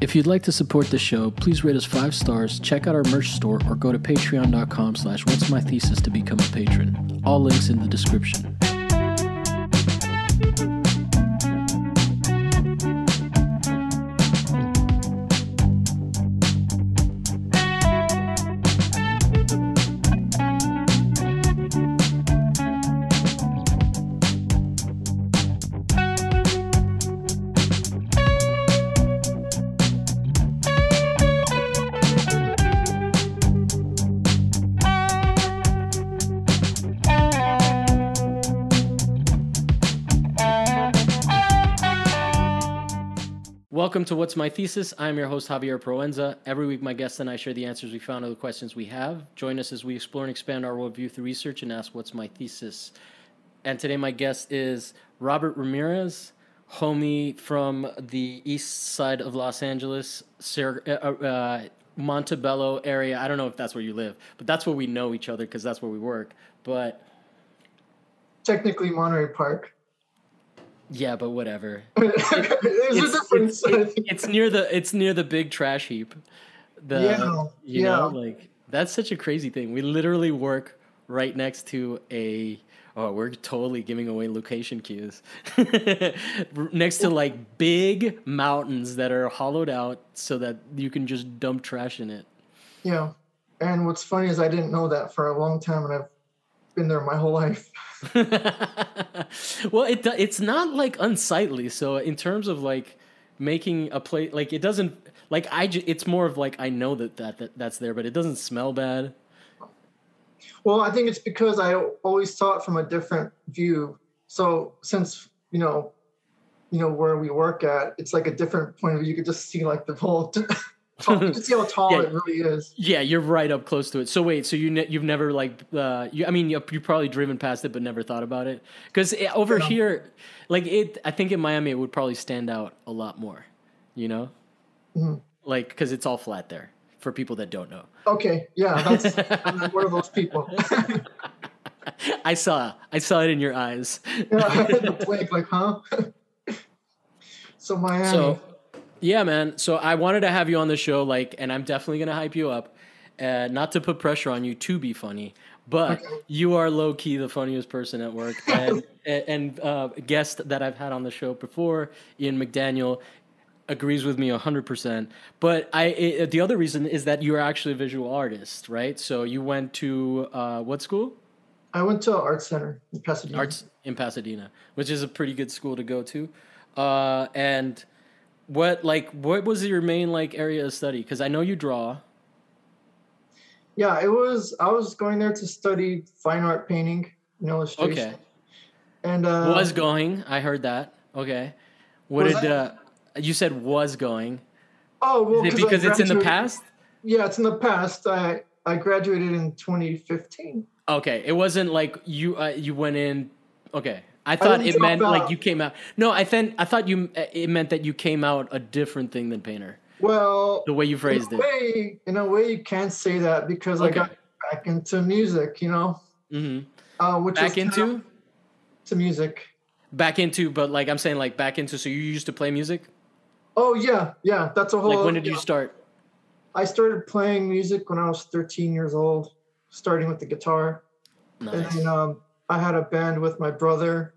If you'd like to support the show, please rate us five stars, check out our merch store, or go to patreon.com slash what's my thesis to become a patron. All links in the description. Welcome to What's My Thesis. I'm your host, Javier Proenza. Every week, my guests and I share the answers we found to the questions we have. Join us as we explore and expand our worldview through research and ask, What's my thesis? And today, my guest is Robert Ramirez, homie from the east side of Los Angeles, Sir, uh, uh, Montebello area. I don't know if that's where you live, but that's where we know each other because that's where we work. But Technically, Monterey Park. Yeah, but whatever. There's a difference. it's- it- it's near the it's near the big trash heap. The Yeah, you know, yeah. like that's such a crazy thing. We literally work right next to a oh, we're totally giving away location cues. next to like big mountains that are hollowed out so that you can just dump trash in it. yeah. And what's funny is I didn't know that for a long time, and I've been there my whole life. well, it it's not like unsightly. So in terms of like making a plate, like it doesn't like I. Ju- it's more of like I know that, that that that's there, but it doesn't smell bad. Well, I think it's because I always saw it from a different view. So since you know, you know where we work at, it's like a different point of view. You could just see like the whole. tall, you can see how tall Yeah. it really is. Yeah, you're right up close to it. So wait, so you ne- you've never like uh, you, I mean you you probably driven past it but never thought about it because over Yeah. here, like it. I think in Miami it would probably stand out a lot more. You know, Mhm. like because it's all flat there for people that don't know. Okay, yeah, that's I'm one of those people. I saw I saw it in your eyes. yeah, I had the like, huh? so Miami. So, yeah, man. So I wanted to have you on the show, like, and I'm definitely gonna hype you up. Uh, not to put pressure on you to be funny, but Okay. you are low key the funniest person at work, and and uh, guest that I've had on the show before, Ian McDaniel, agrees with me hundred percent. But I i the other reason is that you are actually a visual artist, right? So you went to uh, what school? I went to art center in Pasadena. Arts in Pasadena, which is a pretty good school to go to. Uh, and what like what was your main like area of study? Because I know you draw. Yeah, it was. I was going there to study fine art painting and illustration. Okay, And uh, was going. I heard that. Okay, what did I- uh, you said was going? oh well, it because it's in the past? Yeah, it's in the past. I I graduated in 2015. Okay, it wasn't like you uh, you went in. Okay, I thought didn't it meant like you came out. No, I think I thought you it meant that you came out a different thing than painter. Well, The way you phrased in a it. in a way, you can't say that because I got back into music. You know, mm-hmm. uh, which Back into to music. back into, but like I'm saying, like back into. So you used to play music. Oh yeah, yeah. That's a whole. Like when did you start? I started playing music when I was 13 years old, starting with the guitar. Nice. And then um, I had a band with my brother,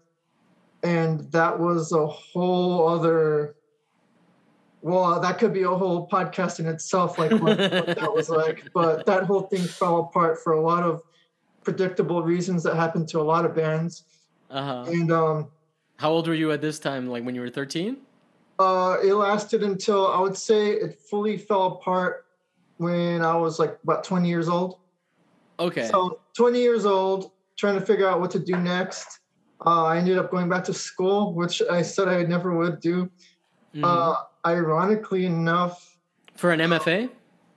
and that was a whole other. Well, that could be a whole podcast in itself, like what, what that was like. But that whole thing fell apart for a lot of predictable reasons that happened to a lot of bands. Uh huh. And um, How old were you at this time? Like when you were 13? uh, it lasted until I would say it fully fell apart when I was like about 20 years old. Okay. So 20 years old, trying to figure out what to do next. Uh, I ended up going back to school, which I said I never would do. Mhm. Uh, ironically enough, For an MFA?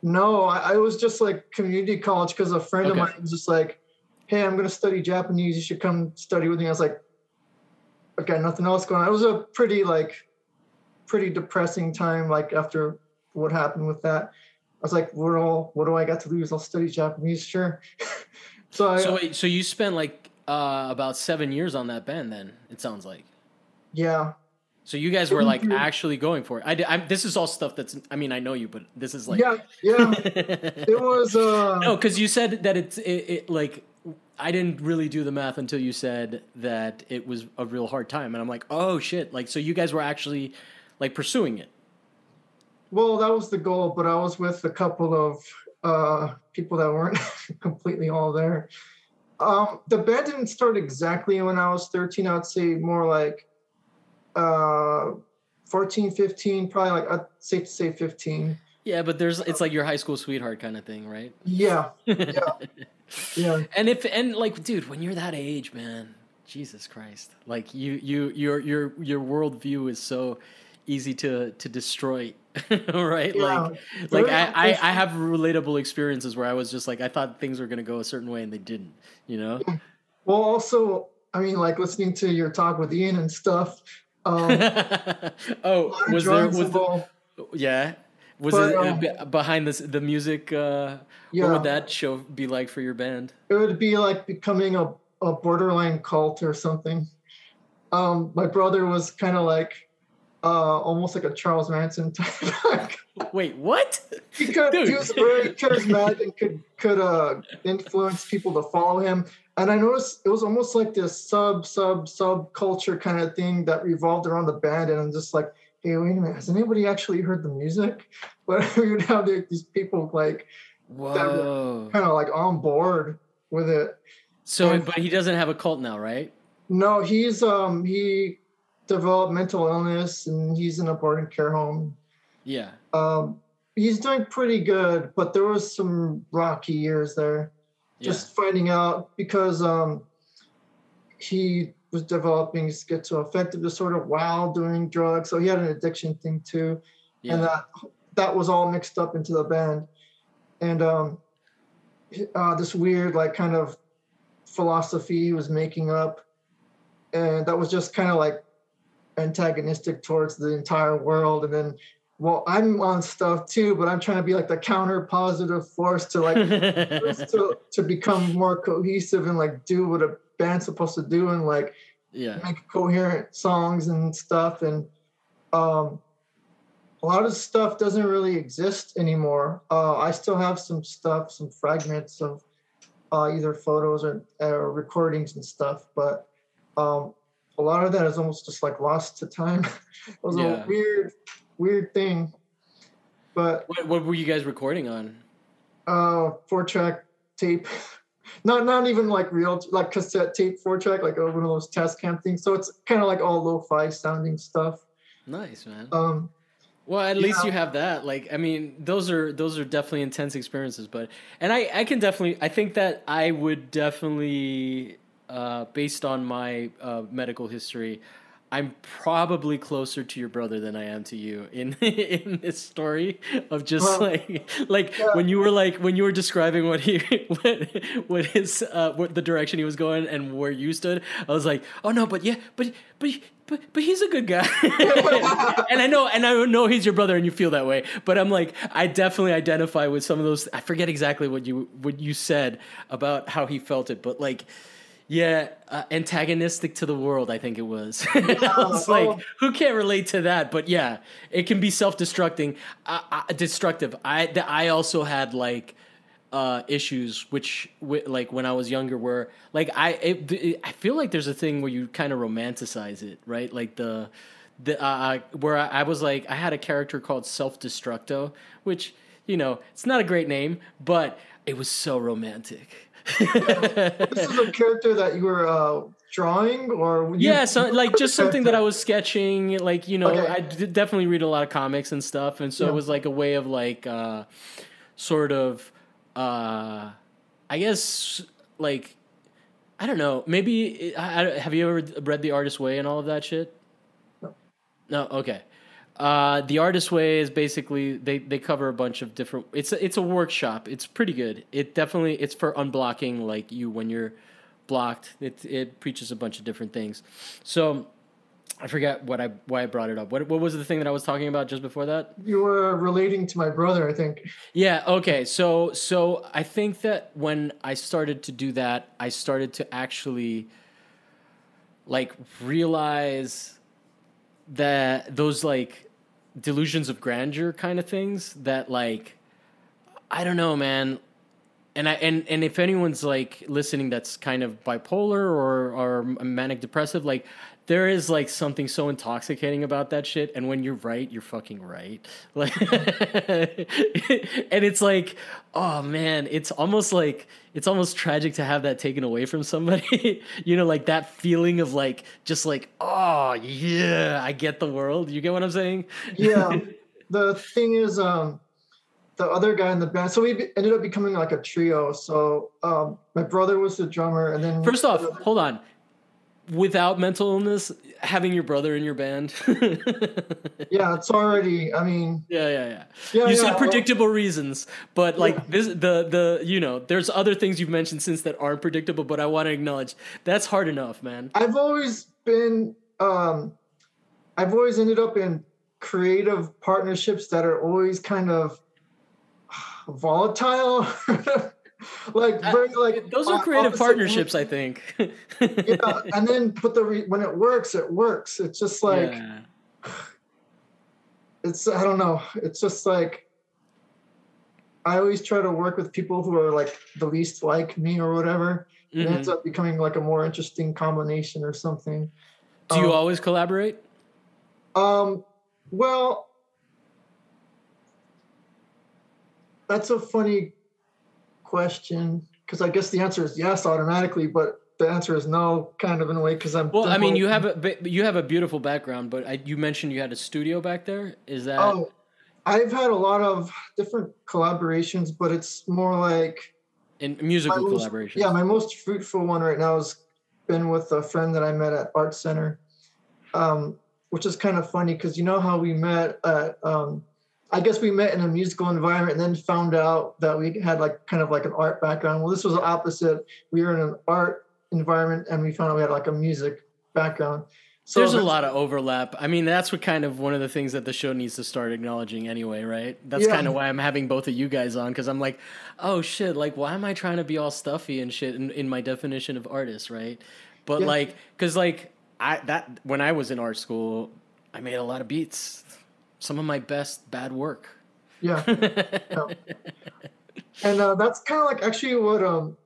no, I, I was just like community college because a friend Okay. of mine was just like, "Hey, I'm going to study Japanese. You should come study with me." I was like, "I got nothing else going on." It was a pretty like, pretty depressing time. Like after what happened with that, I was like, "We're all. What do I got to lose? I'll study Japanese, sure." so I, So wait, so you spent like uh, about seven years on that band then, it sounds like. Yeah. So you guys were like actually going for it. I, I this is all stuff that's. I mean, I know you, but this is like. Yeah, yeah. it was. uh No, because you said that it's it, it like. I didn't really do the math until you said that it was a real hard time, and I'm like, oh shit! Like, so you guys were actually like pursuing it. Well, that was the goal, but I was with a couple of uh, people that weren't completely all there. Um, the band didn't start exactly when I was 13. I'd say more like uh, 14, 15, probably like I'd safe to say 15. Yeah, but there's it's like your high school sweetheart kind of thing, right? Yeah. Yeah. yeah. And if and like, dude, when you're that age, man, Jesus Christ, like you you your your your worldview is so easy to to destroy right Yeah. like like I, I i have relatable experiences where i was just like i thought things were going to go a certain way and they didn't you know Well, also, I mean, like listening to your talk with Ian and stuff. Um, oh was there was the, yeah was But, it uh, um, behind this the music uh Yeah. what would that show be like for your band it would be like becoming a, a borderline cult or something. Um, my brother was kind of like uh, almost like a Charles Manson type. wait what he could he was very charismatic and could could uh, influence people to follow him. And I noticed it was almost like this sub sub sub culture kind of thing that revolved around the band. And I'm just like, hey, wait a minute, has anybody actually heard the music? But you know, there- these people like whoa kind of like on board with it. so and- but he doesn't have a cult now right No, he's um he developed mental illness and he's in a boarding care home. yeah Um he's doing pretty good, but there was some rocky years there. yeah Just finding out because um he was developing schizoaffective disorder while doing drugs. So he had an addiction thing too. yeah And that that was all mixed up into the band. And um uh, this weird like kind of philosophy he was making up and that was just kind of like antagonistic towards the entire world. And then well i'm on stuff too but i'm trying to be like the counter positive force to like to, to become more cohesive and like do what a band's supposed to do and like yeah. make coherent songs and stuff. And um a lot of stuff doesn't really exist anymore. Uh i still have some stuff some fragments of uh either photos or, or recordings and stuff but um a lot of that is almost just like lost to time it was Yeah. a weird weird thing but what, what were you guys recording on uh four track tape not not even like real like cassette tape four track like one of those Tascam things so it's kind of like all lo-fi sounding stuff nice man um Well, at least Yeah. you have that. Like, I mean, those are those are definitely intense experiences. But and I I can definitely I think that I would definitely uh, based on my uh, medical history, I'm probably closer to your brother than I am to you in in this story of just Well, like like yeah. when you were like when you were describing what he what, what his uh, what the direction he was going and where you stood. I was like, oh no, but yeah, but but. But, but he's a good guy, and I know and I know he's your brother, and you feel that way. But I'm like, I definitely identify with some of those. I forget exactly what you what you said about how he felt it, but like, yeah, uh, antagonistic to the world. I think it was. I was like, oh. who can't relate to that? But yeah, it can be self-destructing, uh, uh, destructive. I th- I also had like uh, issues, which wi- like when I was younger, where like I it, it, I feel like there's a thing where you kind of romanticize it, right? Like the the uh, where I, I was like I had a character called Self Destructo, which you know it's not a great name, but it was so romantic. This is a character that you were uh drawing or you- Yeah, so like just something that I was sketching. Like you know, Okay. I d- definitely read a lot of comics and stuff, and so Yeah. it was like a way of like, uh, sort of, uh, I guess like, I don't know. Maybe I, I, have you ever read The artist Way and all of that shit? No. No. Okay. Uh, the artist Way is basically they, they cover a bunch of different. It's a, it's a workshop. It's pretty good. It definitely it's for unblocking like you when you're blocked. It it preaches a bunch of different things. So I forget what I why I brought it up. What what was the thing that I was talking about just before that? you were relating to my brother i think Yeah, okay. So so I think that when I started to do that, I started to actually like realize that those like delusions of grandeur kind of things that like I don't know, man. And I and and if anyone's like listening that's kind of bipolar or or manic depressive, like there is like something so intoxicating about that shit and when you're right you're fucking right. Like and it's like oh man it's almost like it's almost tragic to have that taken away from somebody. You know like that feeling of like just like oh yeah i get the world. You get what i'm saying? Yeah. The thing is um the other guy in the band so we ended up becoming like a trio. So um my brother was the drummer and then first off hold on without mental illness, having your brother in your band. yeah, it's already. I mean. Yeah, yeah, yeah. yeah you yeah, said predictable well, reasons, but like yeah. this, the the you know, there's other things you've mentioned since that aren't predictable, but I want to acknowledge that's hard enough, man. I've always been. um I've always ended up in creative partnerships that are always kind of volatile. like very like those are creative partnerships i think. Yeah and then but the re- when it works it works. It's just like yeah. it's i don't know. It's just like i always try to work with people who are like the least like me or whatever. Mm-hmm. it ends up becoming like a more interesting combination or something. Do you um, always collaborate? um well that's a funny question because I guess the answer is yes automatically, but the answer is no, kind of in a way because I'm. Well, I mean, you have a you have a beautiful background, but I, you mentioned you had a studio back there. Is that? Oh, I've had a lot of different collaborations, but it's more like in musical collaborations. Yeah, my most fruitful one right now has been with a friend that I met at Art Center, um, which is kind of funny because you know how we met at um, I guess we met in a musical environment and then found out that we had like kind of like an art background. Well, this was the opposite. We were in an art environment and we found out we had like a music background. So there's a lot of overlap. I mean, that's what kind of one of the things that the show needs to start acknowledging anyway, right? That's yeah. kind of why I'm having both of you guys on because I'm like, oh shit, like why am I trying to be all stuffy and shit in, in my definition of artist, right? But yeah. like, because like I that when I was in art school, I made a lot of beats some of my best bad work. Yeah. yeah. And uh, that's kind of like actually what um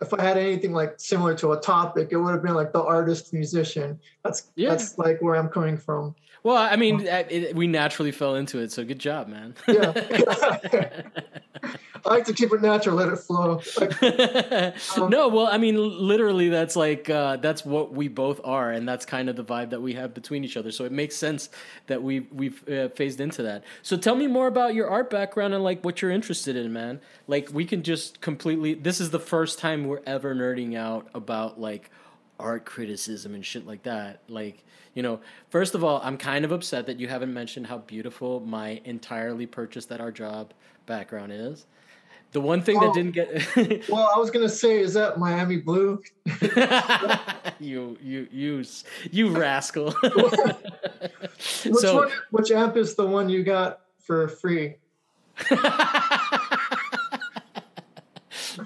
if I had anything like similar to a topic, it would have been like the artist musician. That's yeah. that's like where I'm coming from. Well, I mean, it, we naturally fell into it, so good job, man. yeah. I like to keep it natural, let it flow. Like, um, no, well, I mean, literally, that's like uh, that's what we both are, and that's kind of the vibe that we have between each other. So it makes sense that we we've uh, phased into that. So tell me more about your art background and like what you're interested in, man. Like we can just completely. This is the first time we're ever nerding out about like art criticism and shit like that. Like you know, first of all, I'm kind of upset that you haven't mentioned how beautiful my entirely purchased at our job background is. The one thing oh, that didn't get well, I was gonna say, is that Miami Blue? you, you, you, you rascal. which so, one? Which amp is the one you got for free?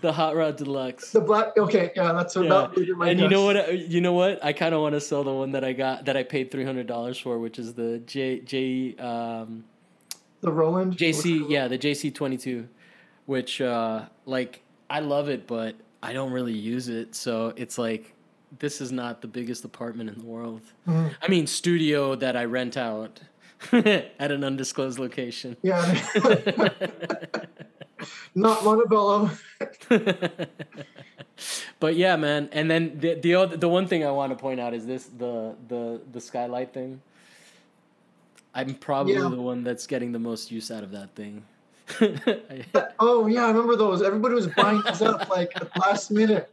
the Hot Rod Deluxe. The black. Okay, yeah, that's what yeah. my. And guess. you know what? You know what? I kind of want to sell the one that I got that I paid three hundred dollars for, which is the J J. Um, the Roland. JC, yeah, the JC twenty two which uh, like I love it, but I don't really use it. So it's like this is not the biggest apartment in the world. Mm-hmm. I mean, studio that I rent out at an undisclosed location. Yeah. not Montebello. but yeah, man. And then the the other, the one thing I want to point out is this the the the skylight thing. I'm probably yeah. the one that's getting the most use out of that thing. oh yeah, I remember those. Everybody was buying these up like at the last minute.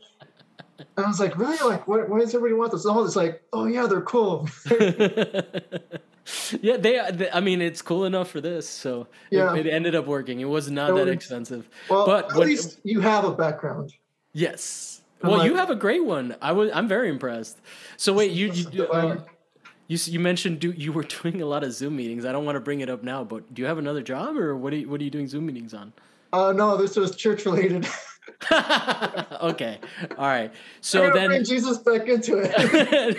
And I was like, really? Like, why, why does everybody want this? Oh, it's like, oh yeah, they're cool. yeah, they, they, I mean, it's cool enough for this, so yeah. it, it ended up working. It was not that expensive. Well, but at when, least you have a background. Yes. I'm well, like, you have a great one. I was. I'm very impressed. So wait, you. you uh, you you mentioned do, you were doing a lot of Zoom meetings. I don't want to bring it up now, but do you have another job or what are you, what are you doing Zoom meetings on? Uh, no, this was church related. okay, all right. So then bring Jesus back into it.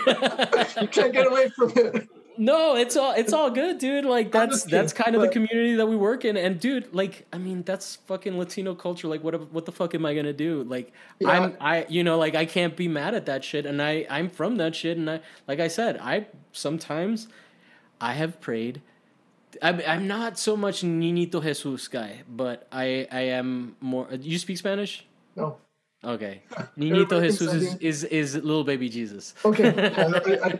you can't get away from it. No, it's all it's all good, dude. Like that's that's kind of the community that we work in, and dude, like I mean, that's fucking Latino culture. Like, what what the fuck am I gonna do? Like, yeah. I'm I you know like I can't be mad at that shit, and I I'm from that shit, and I like I said, I sometimes I have prayed. I'm I'm not so much Niñito Jesus guy, but I I am more. You speak Spanish? No. Okay. Niñito Jesus is, is, is little baby Jesus. Okay. I, I,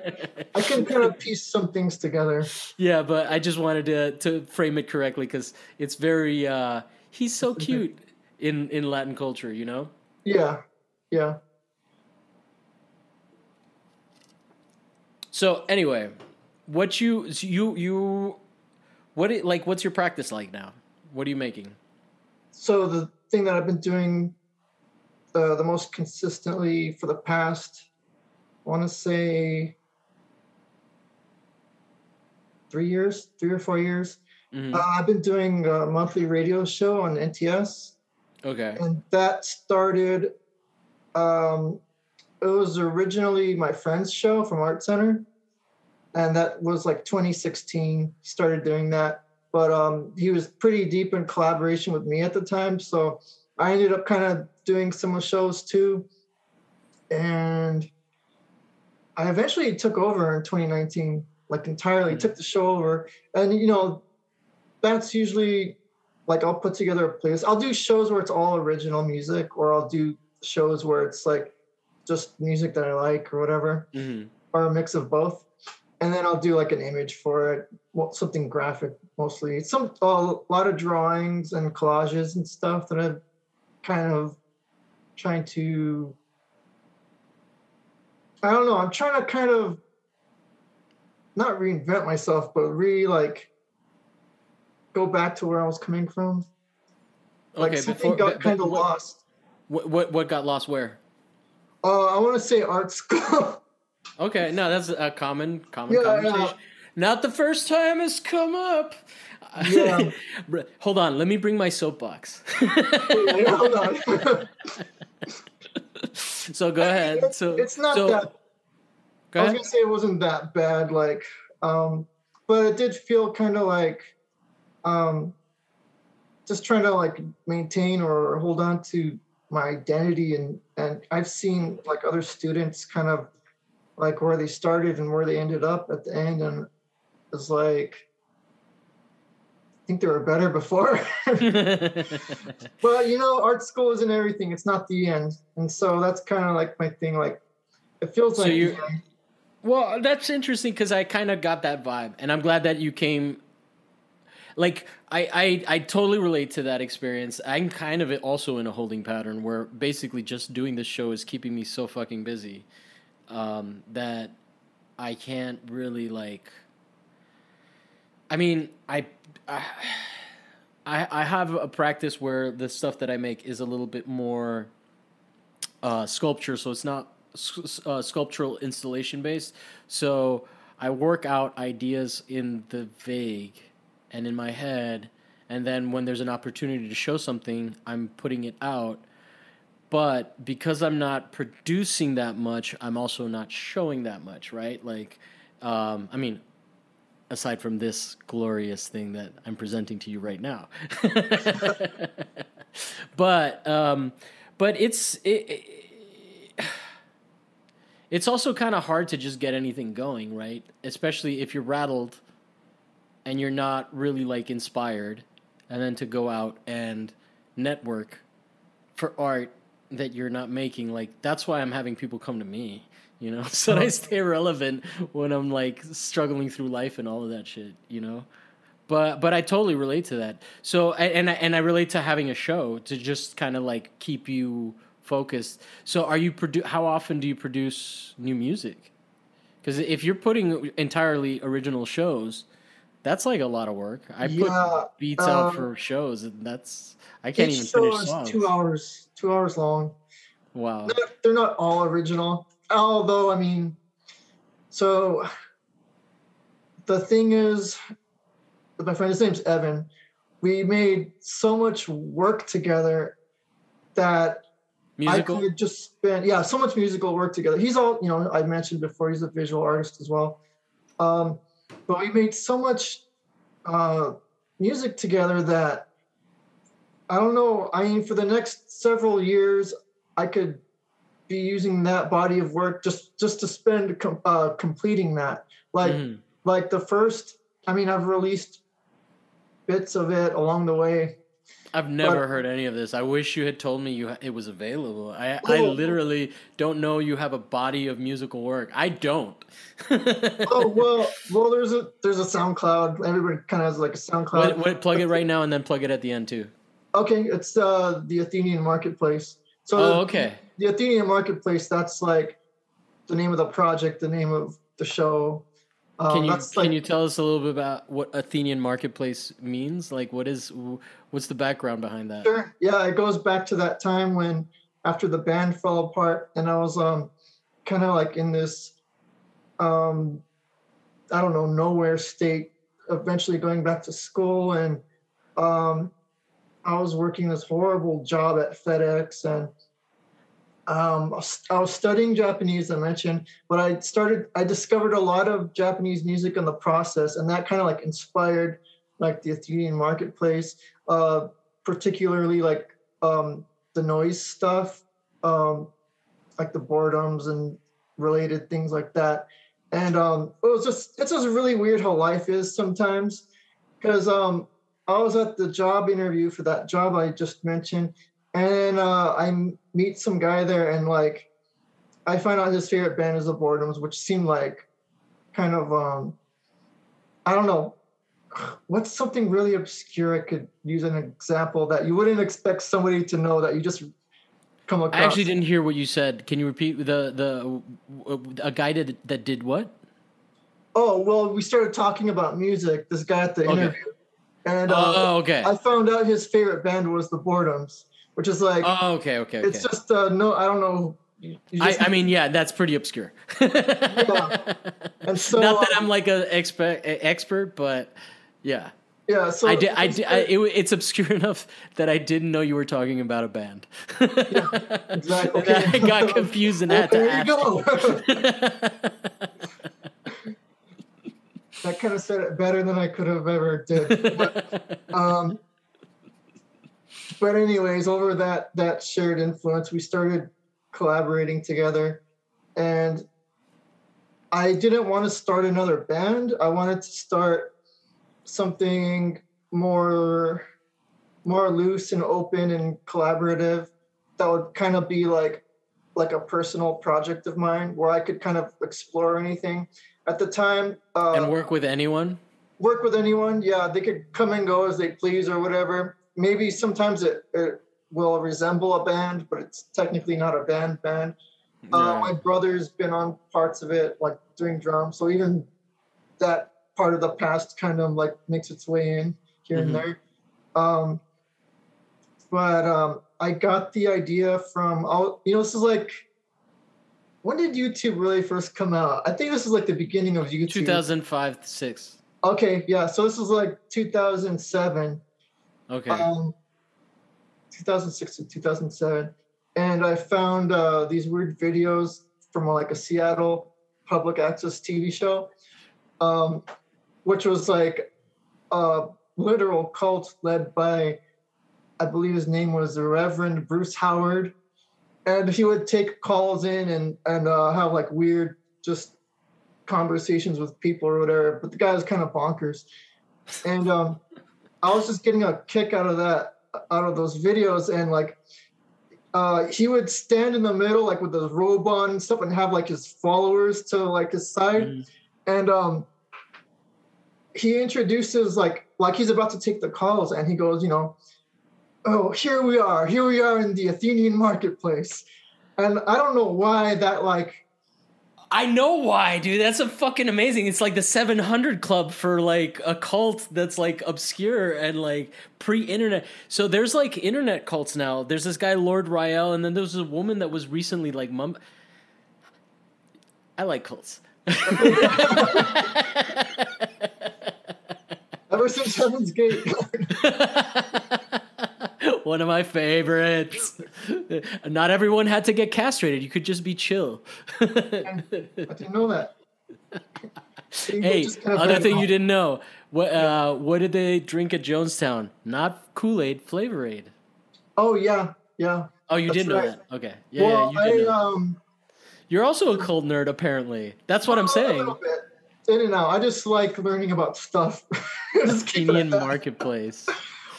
I, can kind of piece some things together. Yeah, but I just wanted to to frame it correctly because it's very uh he's so cute in in Latin culture, you know? Yeah. Yeah. So anyway, what you you you what it, like what's your practice like now? What are you making? So the thing that I've been doing uh, the most consistently for the past, I want to say, three years, three or four years. Mm-hmm. Uh, I've been doing a monthly radio show on NTS. Okay. And that started. Um, it was originally my friend's show from Art Center, and that was like 2016. Started doing that, but um, he was pretty deep in collaboration with me at the time, so I ended up kind of doing some shows too. And I eventually took over in 2019, like entirely mm-hmm. took the show over. And, you know, that's usually like I'll put together a playlist. I'll do shows where it's all original music, or I'll do shows where it's like just music that I like or whatever, mm-hmm. or a mix of both. And then I'll do like an image for it, well, something graphic mostly. Some a lot of drawings and collages and stuff that I've kind of trying to I don't know, I'm trying to kind of not reinvent myself, but re like go back to where I was coming from. Like okay, something before, got kind of lost. What, what what got lost where? Uh, I want to say art school. okay, no, that's a common common yeah, conversation. Yeah. Not the first time it's come up. Yeah. Hold on, let me bring my soapbox. Hold on. so go ahead. It's, so it's not so, that. I was gonna say it wasn't that bad, like, um, but it did feel kind of like, um, just trying to like maintain or hold on to my identity, and and I've seen like other students kind of like where they started and where they ended up at the end, and it's like think they were better before. but you know, art school isn't everything. It's not the end, and so that's kind of like my thing. Like, it feels so like. You, well, that's interesting because I kind of got that vibe, and I'm glad that you came. Like I, I, I totally relate to that experience. I'm kind of also in a holding pattern where basically just doing this show is keeping me so fucking busy um, that I can't really like. I mean, I I, I have a practice where the stuff that I make is a little bit more uh, sculpture, so it's not uh, sculptural installation based. So I work out ideas in the vague and in my head, and then when there's an opportunity to show something, I'm putting it out. But because I'm not producing that much, I'm also not showing that much, right? Like, um, I mean, aside from this glorious thing that I'm presenting to you right now. but um, but it's it, it, it's also kind of hard to just get anything going, right? Especially if you're rattled and you're not really like inspired, and then to go out and network for art that you're not making. Like that's why I'm having people come to me you know, so I stay relevant when I'm like struggling through life and all of that shit, you know. But but I totally relate to that. So and I, and I relate to having a show to just kind of like keep you focused. So are you produ- how often do you produce new music? Cuz if you're putting entirely original shows, that's like a lot of work. I put beats um, out for shows and that's I can't even finish songs. 2 hours, 2 hours long. Wow. they're not all original although I mean, so the thing is, my friend, his name's Evan. We made so much work together that musical? I could just spend yeah, so much musical work together. He's all you know. I mentioned before he's a visual artist as well. Um, but we made so much uh, music together that I don't know. I mean, for the next several years, I could be using that body of work just just to spend com- uh, completing that. Like Mhm. like the first. I mean, I've released bits of it along the way. I've never But- heard any of this. I wish you had told me you it was available. I I Oh. literally don't know you have a body of musical work. I don't. Oh well, well. There's a there's a SoundCloud. Everybody kind of has like a SoundCloud. What, what, plug it right now and then plug it at the end too. Okay, it's uh the Athenian Marketplace. So Oh, okay. The Athenian Marketplace. That's like the name of the project, the name of the show. Um, Can you can like, you tell us a little bit about what Athenian marketplace means? Like, what is what's the background behind that? Sure. Yeah, it goes back to that time when after the band fell apart, and I was um kind of like in this um I don't know nowhere state. Eventually going back to school, and um I was working this horrible job at FedEx, and um I was- studying Japanese. I mentioned, but I started. I discovered a lot of Japanese music in the process, and that kind of like inspired like the Athenian marketplace uh, particularly like um, the noise stuff, um, like the boredoms and related things like that. And um, it was just it's just really weird how life is sometimes, because um, I was at the job interview for that job I just mentioned, and uh, I meet some guy there, and like I find out his favorite band is the Boredoms, which seemed like kind of um, I don't know what's something really obscure I could use an example that you wouldn't expect somebody to know that you just come across. I actually didn't hear what you said. Can you repeat the the a guy did that did what? Oh well, we started talking about music. This guy at the Okay. interview, and uh, oh, okay. I found out his favorite band was the Boredoms, which is like Oh, okay, okay, okay. it's just uh, no, I don't know. You, you I, I mean, yeah, that's pretty obscure. And so, Not that I'm like a expert, expert, but yeah, yeah. So I did. I it's did. I, it, it's obscure enough that I didn't know you were talking about a band. exactly. And I got confused and Well, had to there ask. you go. that kind of said it better than I could have ever did. But, um, but anyways, over that that shared influence, we started collaborating together, and I didn't want to start another band. I wanted to start something more more loose and open and collaborative that would kind of be like like a personal project of mine where I could kind of explore anything. At the time, uh, and work with anyone. work with anyone. Yeah, they could come and go as they please or whatever. Maybe sometimes it, it will resemble a band, but it's technically not a band band. Uh, my brother's been on parts of it, like doing drums. So even that part of the past kind of like makes its way in here Mhm. and there. Um, but um, I got the idea from, you know, this is like, when did YouTube really first come out? I think this is like the beginning of YouTube. 2005, six. Okay, yeah. So this was like 2007, Okay. um, 2006 to 2007, and I found uh, these weird videos from like a Seattle public access TV show, um, which was like a literal cult led by, I believe his name was the Reverend Bruce Howard, and he would take calls in and and uh, have like weird just conversations with people or whatever. But the guy was kind of bonkers, and um, I was just getting a kick out of that, out of those videos, and like. Uh, he would stand in the middle, like with his robe on and stuff, and have like his followers to like his side Mhm. and um he introduces like like he's about to take the calls and he goes you know oh here we are here we are in the athenian marketplace and i don't know why that like I know why, dude. That's a fucking amazing. It's like the 700 club for like a cult that's like obscure and like pre-internet. So there's like internet cults now. There's this guy Lord RayEl, and then there's a woman that was recently like mum. I like cults. ever since heaven's gate One of my favorites. Not everyone had to get castrated. You could just be chill. i didn't know that hey, other thing you didn't know. What uh, what did they drink at Jonestown? Not Kool Aid, Flavor Aid. Oh yeah, yeah. Oh, you did know right. that. Okay. Yeah, well, yeah, you did I, um, You're also a cold nerd, apparently. That's what I'm saying. In and out. I just like learning about stuff. Athenian marketplace.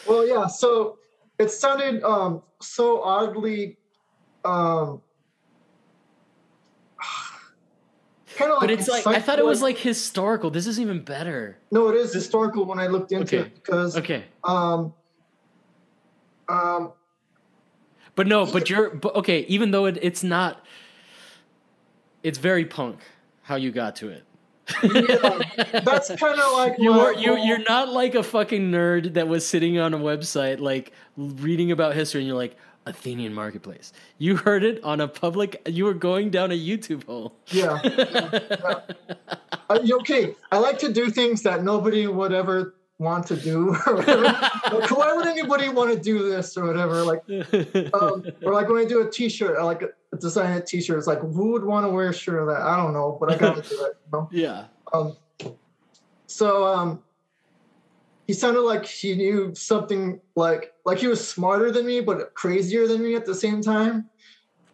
Well, yeah. So it sounded um, so oddly um, kind of like. But it's like I thought it was like historical. This is even better. No, it is historical when I looked into okay. it because okay. Um. Um. But no, but you're but okay. Even though it, it's not, it's very punk how you got to it. Yeah, that's kind of like you are you you're not like a fucking nerd that was sitting on a website like reading about history and you're like Athenian marketplace. You heard it on a public. You were going down a YouTube hole. Yeah. yeah, yeah. Uh, okay, I like to do things that nobody would ever want to do or whatever. like, why would anybody want to do this or whatever? Like, um, or like when I do a T-shirt, I like a, design a T-shirt. It's like, who would want to wear a shirt of that? I don't know, but I got to do it. You know? Yeah. Um. So um, he sounded like he knew something like like he was smarter than me but crazier than me at the same time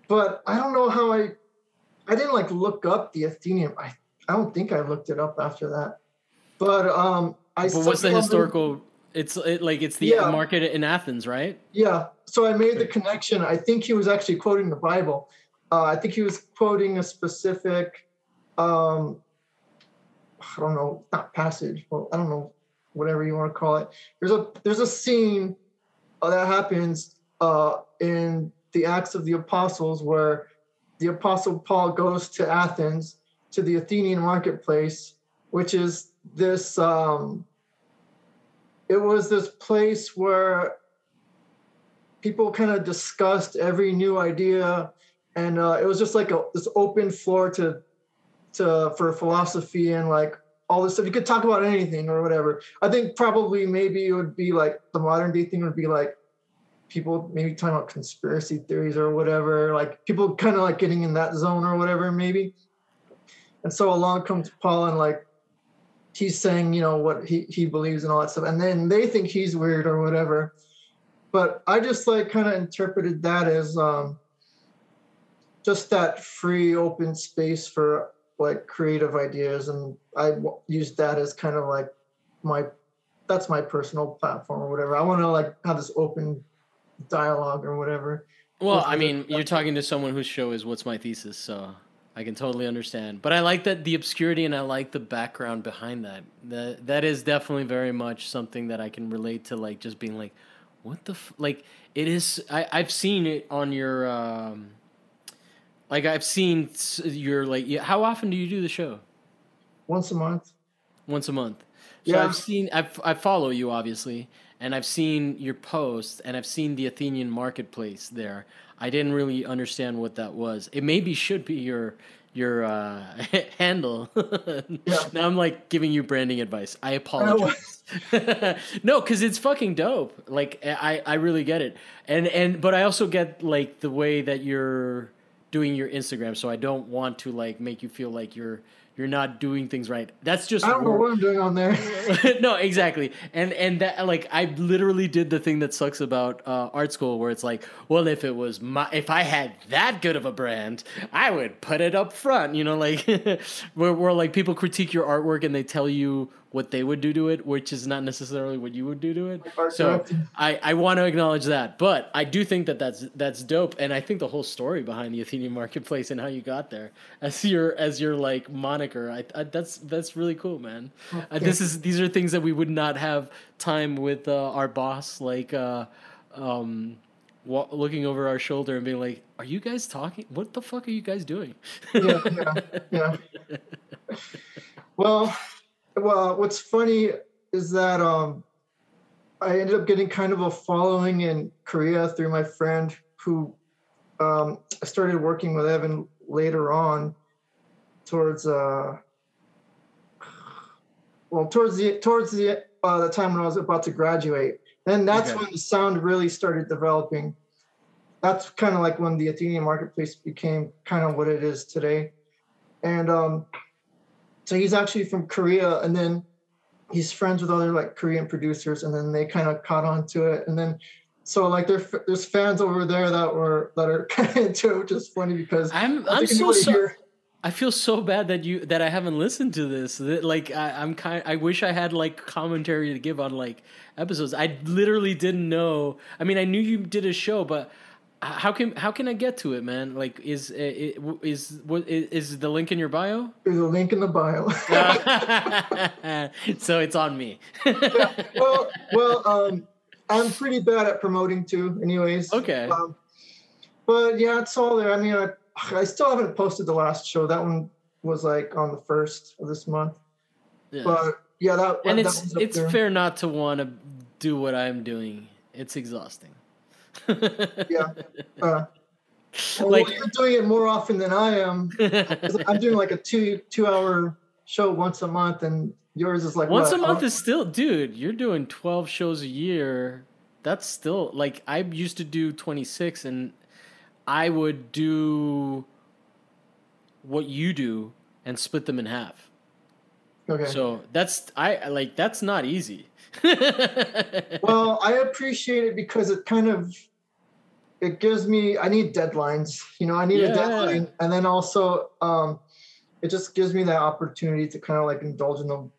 but i don't know how i i didn't like look up the athenian i i don't think i looked it up after that but um i but what's the historical it's it, like it's the yeah. market in athens right yeah so i made the connection i think he was actually quoting the bible uh, i think he was quoting a specific um i don't know not passage well i don't know whatever you want to call it. There's a there's a scene uh, that happens uh, in the Acts of the Apostles where the Apostle Paul goes to Athens to the Athenian marketplace, which is this. Um, it was this place where people kind of discussed every new idea, and uh, it was just like a this open floor to to for philosophy and like all this stuff. You could talk about anything or whatever. I think probably maybe it would be like the modern day thing would be like people maybe talking about conspiracy theories or whatever, like people kind of like getting in that zone or whatever, maybe. And so along comes Paul and like he's saying, you know, what he, he believes and all that stuff. And then they think he's weird or whatever. But I just like kind of interpreted that as um just that free open space for like creative ideas and I use that as kind of like my that's my personal platform or whatever. I want to like have this open dialogue or whatever. Well, I mean, you're talking to someone whose show is "What's My Thesis," so I can totally understand. But I like that the obscurity and I like the background behind that. That that is definitely very much something that I can relate to. Like just being like, "What the f-? like?" It is. I I've seen it on your. Um, like I've seen your like. How often do you do the show? Once a month. Once a month. So yeah. I've seen. I've, I follow you obviously, and I've seen your posts, and I've seen the Athenian marketplace there. I didn't really understand what that was. It maybe should be your your uh, handle. yeah. Now I'm like giving you branding advice. I apologize. no, because it's fucking dope. Like I I really get it, and and but I also get like the way that you're doing your Instagram. So I don't want to like make you feel like you're you're not doing things right. That's just I don't know what I'm doing on there. no, exactly. And and that like I literally did the thing that sucks about uh, art school, where it's like, well, if it was my if I had that good of a brand, I would put it up front. You know, like where where like people critique your artwork and they tell you what they would do to it, which is not necessarily what you would do to it. So I, I want to acknowledge that, but I do think that that's that's dope, and I think the whole story behind the Athenian marketplace and how you got there as your as your like moniker, I, I that's that's really cool, man. Okay. Uh, this is these are things that we would not have time with uh, our boss, like. Uh, um, looking over our shoulder and being like, "Are you guys talking? What the fuck are you guys doing?" yeah, yeah, yeah. Well, well, what's funny is that um, I ended up getting kind of a following in Korea through my friend who um, I started working with Evan later on towards uh, well towards the towards the uh, the time when I was about to graduate. And that's okay. when the sound really started developing. That's kind of like when the Athenian marketplace became kind of what it is today. And um, so he's actually from Korea, and then he's friends with other like Korean producers, and then they kind of caught on to it, and then so like there, there's fans over there that were that are kind of into it, which is funny because I'm I'm so sorry. I feel so bad that you that I haven't listened to this. That, like I, I'm kind. I wish I had like commentary to give on like episodes. I literally didn't know. I mean, I knew you did a show, but how can how can I get to it, man? Like, is is what is the link in your bio? There's a link in the bio. so it's on me. yeah, well, well, um, I'm pretty bad at promoting too, anyways. Okay. Um, but yeah, it's all there. I mean, I I still haven't posted the last show. That one was like on the first of this month. Yeah. But yeah, that and that it's it's there. fair not to want to do what I'm doing. It's exhausting. Yeah. Uh, well, like you're doing it more often than I am. I'm doing like a two two hour show once a month, and yours is like once what, a month is still, dude. You're doing twelve shows a year. That's still like I used to do twenty six, and I would do what you do and split them in half. Okay. So that's I like that's not easy. well, I appreciate it because it kind of it gives me I need deadlines. You know, I need yeah. a deadline and then also um it just gives me that opportunity to kind of like indulge in the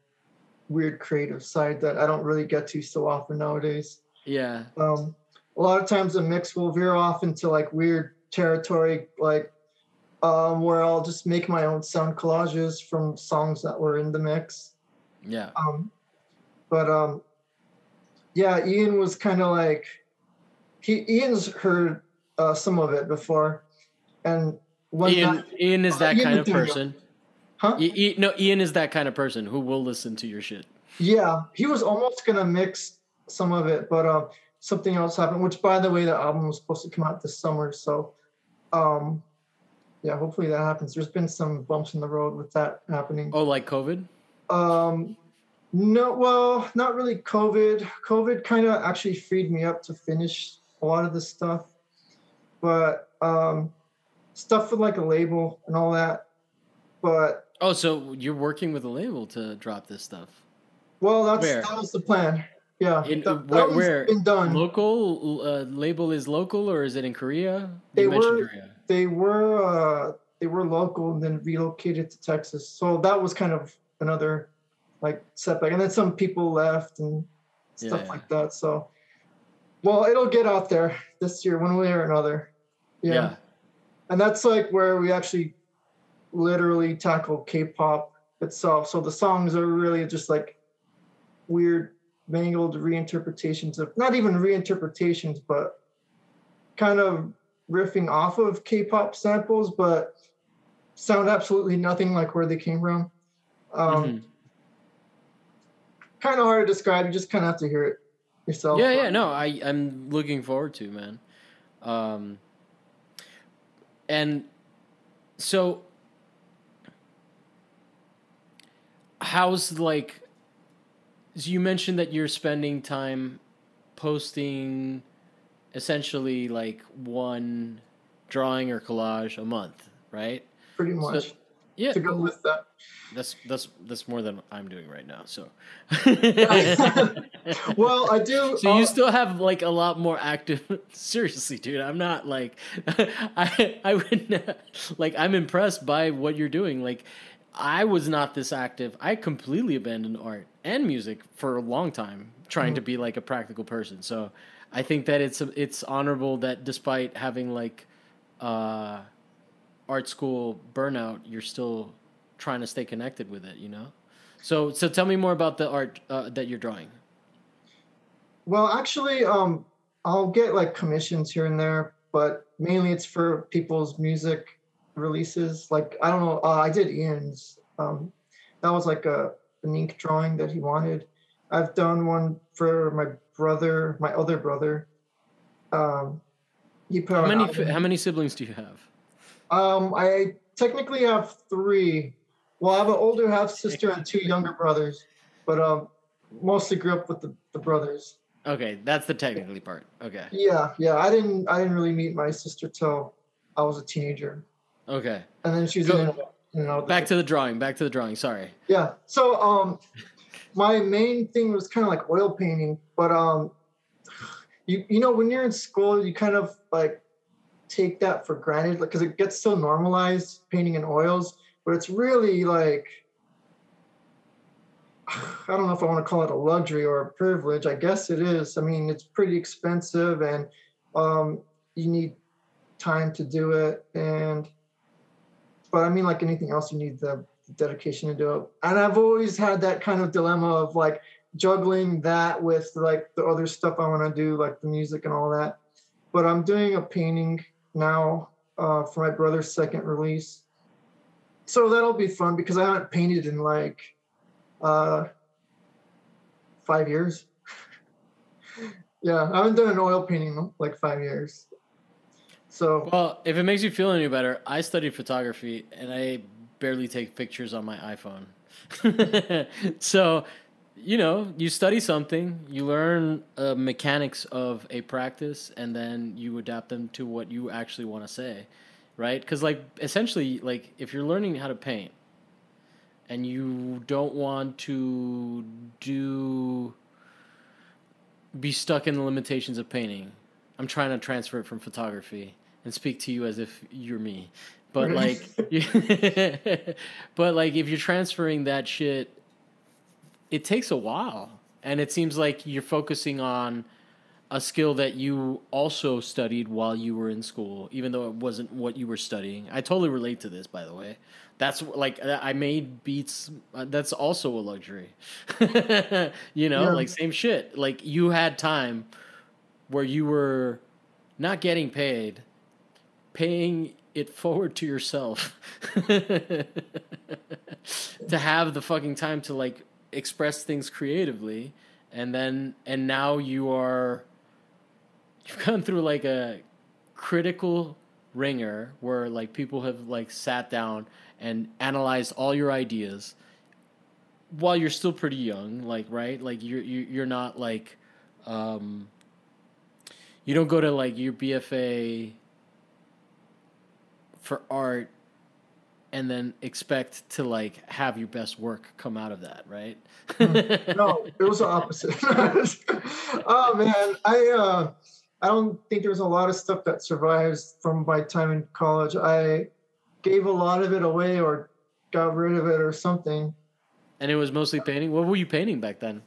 weird creative side that I don't really get to so often nowadays. Yeah. Um a lot of times the mix will veer off into like weird territory, like um, where I'll just make my own sound collages from songs that were in the mix. Yeah. Um, but um, yeah, Ian was kind of like he Ian's heard uh, some of it before, and Ian that, Ian is that uh, kind of person. Huh? I, no, Ian is that kind of person who will listen to your shit. Yeah, he was almost gonna mix some of it, but uh, something else happened. Which, by the way, the album was supposed to come out this summer, so um, yeah, hopefully that happens. There's been some bumps in the road with that happening. Oh, like COVID? Um, no, well, not really COVID. COVID kind of actually freed me up to finish a lot of the stuff, but um, stuff with like a label and all that. But oh, so you're working with a label to drop this stuff? Well, that's Where? that was the plan. Yeah, in, that, where, that where been done. Local uh, label is local, or is it in Korea? You they were Korea. They were uh, they were local and then relocated to Texas. So that was kind of another like setback. And then some people left and stuff yeah, like that. So, well, it'll get out there this year, one way or another. Yeah. yeah. And that's like where we actually literally tackle K-pop itself. So the songs are really just like weird mangled reinterpretations of not even reinterpretations, but kind of riffing off of K-pop samples, but sound absolutely nothing like where they came from. Um, mm-hmm. Kind of hard to describe. You just kind of have to hear it yourself. Yeah, yeah. No, I I'm looking forward to man. Um, and so how's like so you mentioned that you're spending time posting essentially like one drawing or collage a month, right? Pretty much. So, yeah. To go with that. That's that's that's more than I'm doing right now. So. well, I do. So you uh, still have like a lot more active. Seriously, dude, I'm not like I I would like I'm impressed by what you're doing. Like I was not this active. I completely abandoned art and music for a long time, trying mm-hmm. to be like a practical person. So I think that it's it's honorable that despite having like uh, art school burnout, you're still trying to stay connected with it. You know. So so tell me more about the art uh, that you're drawing. Well, actually, um, I'll get like commissions here and there, but mainly it's for people's music releases. Like I don't know, uh, I did Ian's. Um, that was like a an ink drawing that he wanted. I've done one for my brother, my other brother. Um, he put how many how many siblings do you have? Um, I technically have three. Well, I have an older half sister and two younger brothers, but um, mostly grew up with the, the brothers. Okay, that's the technically part. Okay. Yeah, yeah. I didn't I didn't really meet my sister till I was a teenager. Okay. And then she was in you know. Back to the drawing. Back to the drawing. Sorry. Yeah. So um, my main thing was kind of like oil painting, but um, you you know when you're in school, you kind of like take that for granted because it gets so normalized painting in oils, but it's really like I don't know if I want to call it a luxury or a privilege. I guess it is. I mean, it's pretty expensive and um, you need time to do it. And, but I mean, like anything else, you need the dedication to do it. And I've always had that kind of dilemma of like juggling that with like the other stuff I want to do, like the music and all that. But I'm doing a painting now uh, for my brother's second release. So that'll be fun because I haven't painted in like uh, five years. yeah, I haven't done an oil painting in like five years. So well, if it makes you feel any better, I studied photography and I barely take pictures on my iPhone. so, you know, you study something, you learn uh, mechanics of a practice, and then you adapt them to what you actually want to say, right? Because, like, essentially, like, if you're learning how to paint, and you don't want to do be stuck in the limitations of painting. I'm trying to transfer it from photography and speak to you as if you're me. But like but like if you're transferring that shit it takes a while and it seems like you're focusing on a skill that you also studied while you were in school, even though it wasn't what you were studying. I totally relate to this, by the way. That's like I made beats. Uh, that's also a luxury. you know, yeah. like same shit. Like you had time where you were not getting paid, paying it forward to yourself to have the fucking time to like express things creatively and then and now you are you've gone through like a critical ringer where like people have like sat down and analyzed all your ideas while you're still pretty young like right? Like you're you're not like um you don't go to like your BFA for art and then expect to like have your best work come out of that, right? no, it was the opposite. oh man, I uh I don't think there's a lot of stuff that survives from my time in college. I gave a lot of it away or got rid of it or something. And it was mostly painting. What were you painting back then?